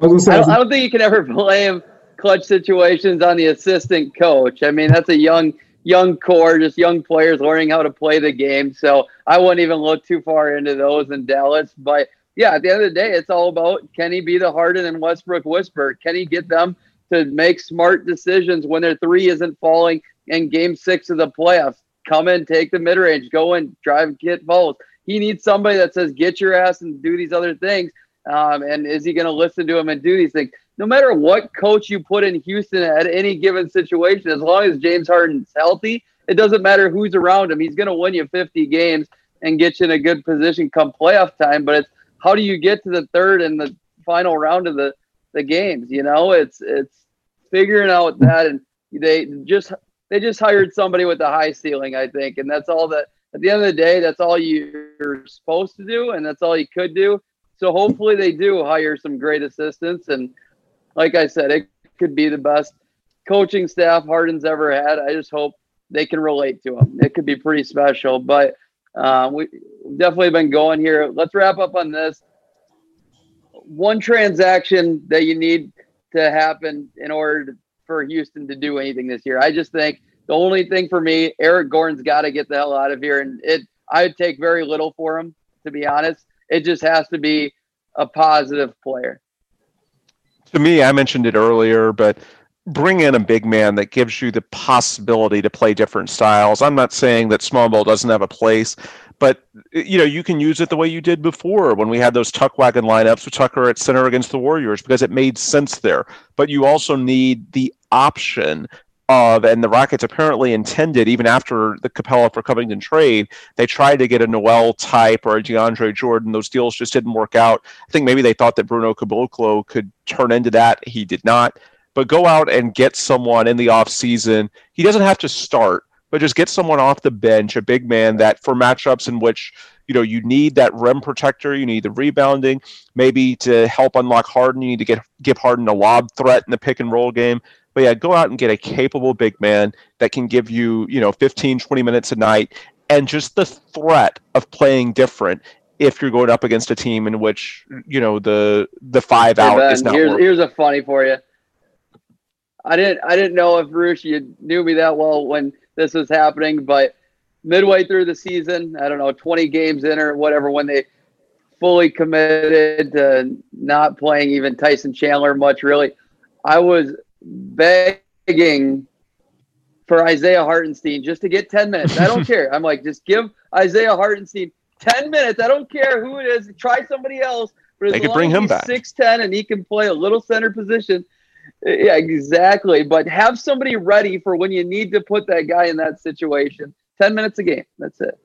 I was I don't, I don't think you can ever blame clutch situations on the assistant coach. I mean, that's a young young core, just young players learning how to play the game. So I wouldn't even look too far into those in Dallas. But yeah, at the end of the day, it's all about can he be the Harden and Westbrook whisper? Can he get them to make smart decisions when their three isn't falling in game six of the playoffs? Come in, take the mid range, go in, drive, get balls. He needs somebody that says, get your ass and do these other things. Um, and is he going to listen to him and do these things? No matter what coach you put in Houston at any given situation, as long as James Harden's healthy, it doesn't matter who's around him. He's going to win you 50 games and get you in a good position come playoff time. But it's how do you get to the third and the final round of the, the games? You know, it's it's figuring out that, and they just they just hired somebody with a high ceiling, I think, and that's all that. At the end of the day, that's all you're supposed to do, and that's all you could do. So hopefully they do hire some great assistants, and like I said, it could be the best coaching staff Harden's ever had. I just hope they can relate to him. It could be pretty special, but um, we definitely been going here. Let's wrap up on this. One transaction that you need to happen in order to, for Houston to do anything this year. I just think the only thing for me, Eric Gordon's got to get the hell out of here, and it. I would take very little for him, to be honest. It just has to be a positive player. To me, I mentioned it earlier, but bring in a big man that gives you the possibility to play different styles. I'm not saying that small ball doesn't have a place, but you know you can use it the way you did before when we had those tuck wagon lineups with Tucker at center against the Warriors because it made sense there. But you also need the option of, and the Rockets apparently intended even after the Capela for Covington trade, they tried to get a Noel type or a DeAndre Jordan. Those deals just didn't work out. I think maybe they thought that Bruno Caboclo could turn into that. He did not. But go out and get someone in the offseason. He doesn't have to start, but just get someone off the bench, a big man that for matchups in which you know you need that rim protector, you need the rebounding, maybe to help unlock Harden, you need to get give Harden a lob threat in the pick and roll game. But yeah, go out and get a capable big man that can give you, you know, 15, 20 minutes a night and just the threat of playing different if you're going up against a team in which, you know, the the five Hey, out Ben, is not here's working. here's a funny for you. I didn't I didn't know if Roosh you knew me that well when this was happening, but midway through the season, I don't know, 20 games in or whatever, when they fully committed to not playing even Tyson Chandler much really, I was begging for Isaiah Hartenstein just to get 10 minutes. I don't care. I'm like, just give Isaiah Hartenstein 10 minutes. I don't care who it is. Try somebody else. But They could long bring him he's back. 6'10 and he can play a little center position. Yeah, exactly. But have somebody ready for when you need to put that guy in that situation. 10 minutes a game. That's it.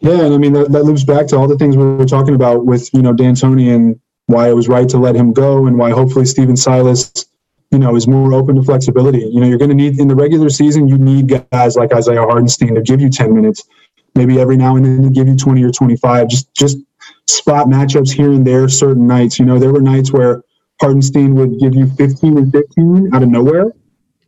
Yeah, and I mean that, that loops back to all the things we were talking about with you know D'Antoni and why it was right to let him go, and why hopefully Stephen Silas, you know, is more open to flexibility. You know, you're going to need in the regular season, you need guys like Isaiah Hartenstein to give you 10 minutes, maybe every now and then to give you 20 or 25. Just just spot matchups here and there, certain nights. You know, there were nights where Hartenstein would give you 15 and 15 out of nowhere,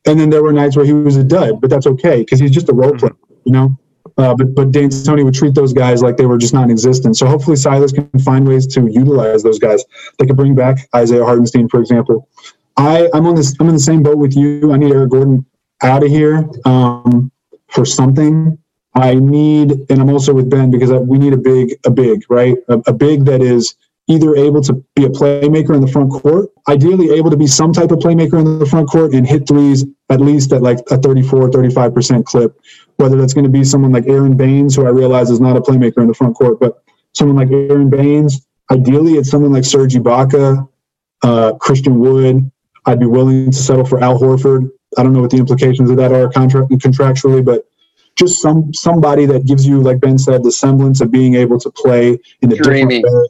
and then there were nights where he was a dud, but that's okay because he's just a role player. You know. Uh, but but D'Antoni would treat those guys like they were just non-existent. So hopefully Silas can find ways to utilize those guys. They could bring back Isaiah Hartenstein, for example. I I'm on this. I'm in the same boat with you. I need Eric Gordon out of here um, for something. I need, and I'm also with Ben because I, we need a big, a big, right? A, a big that is either able to be a playmaker in the front court, ideally able to be some type of playmaker in the front court and hit threes at least at like a 34, 35% clip. Whether that's going to be someone like Aron Baynes, who I realize is not a playmaker in the front court, but someone like Aron Baynes. Ideally, it's someone like Serge Ibaka, uh, Christian Wood. I'd be willing to settle for Al Horford. I don't know what the implications of that are contract contractually, but just some somebody that gives you, like Ben said, the semblance of being able to play in a Dreamy. different way.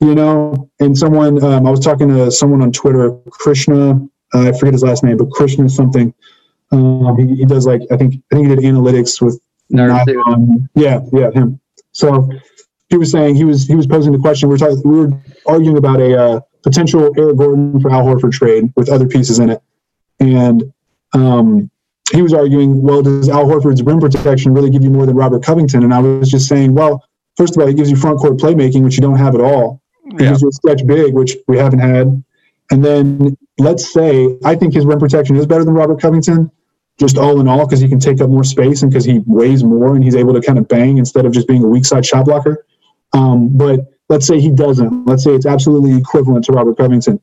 You know, and someone um, I was talking to someone on Twitter, Krishna Uh, I forget his last name, but Krishna something. Um, he, he does like I think I think he did analytics with um, yeah, yeah, him. So he was saying he was he was posing the question. We were talking, we were arguing about a uh, potential Eric Gordon for Al Horford trade with other pieces in it, and um, he was arguing, well, does Al Horford's rim protection really give you more than Robert Covington? And I was just saying, well, first of all, it gives you front court playmaking, which you don't have at all. It Yeah. gives you a stretch big, which we haven't had. And then let's say I think his rim protection is better than Robert Covington, just all in all, because he can take up more space and because he weighs more and he's able to kind of bang instead of just being a weak side shot blocker. Um, but let's say he doesn't. Let's say it's absolutely equivalent to Robert Covington.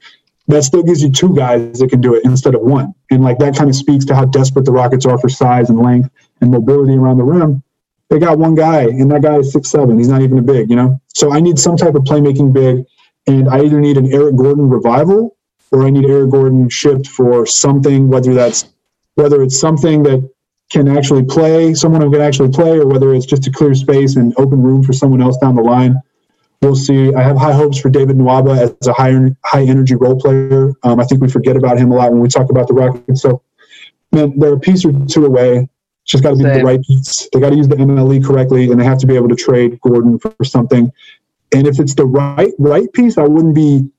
That still gives you two guys that can do it instead of one. And like that kind of speaks to how desperate the Rockets are for size and length and mobility around the rim. They got one guy, and that guy is six seven. He's not even a big, you know. So I need some type of playmaking big, and I either need an Eric Gordon revival or I need Eric Gordon shipped for something, whether that's whether it's something that can actually play, someone who can actually play, or whether it's just to clear space and open room for someone else down the line. We'll see. I have high hopes for David Nwaba as a high high energy role player. Um, I think we forget about him a lot when we talk about the Rockets. So, man, they're a piece or two away. Just got to be the right piece. They got to use the MLE correctly, and they have to be able to trade Gordon for something. And if it's the right right piece, I wouldn't be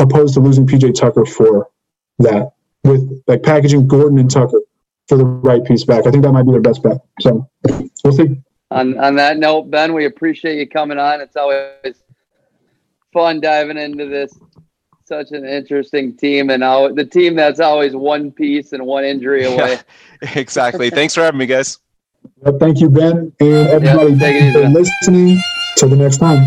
opposed to losing PJ Tucker for that. With like packaging Gordon and Tucker for the right piece back, I think that might be their best bet. So we'll see. on on that note, Ben, we appreciate you coming on. It's always fun diving into this such an interesting team and now the team that's always one piece and one injury away. exactly. Thanks for having me, guys. Well, thank you, Ben, and everybody. take thank you for listening. Till the next time.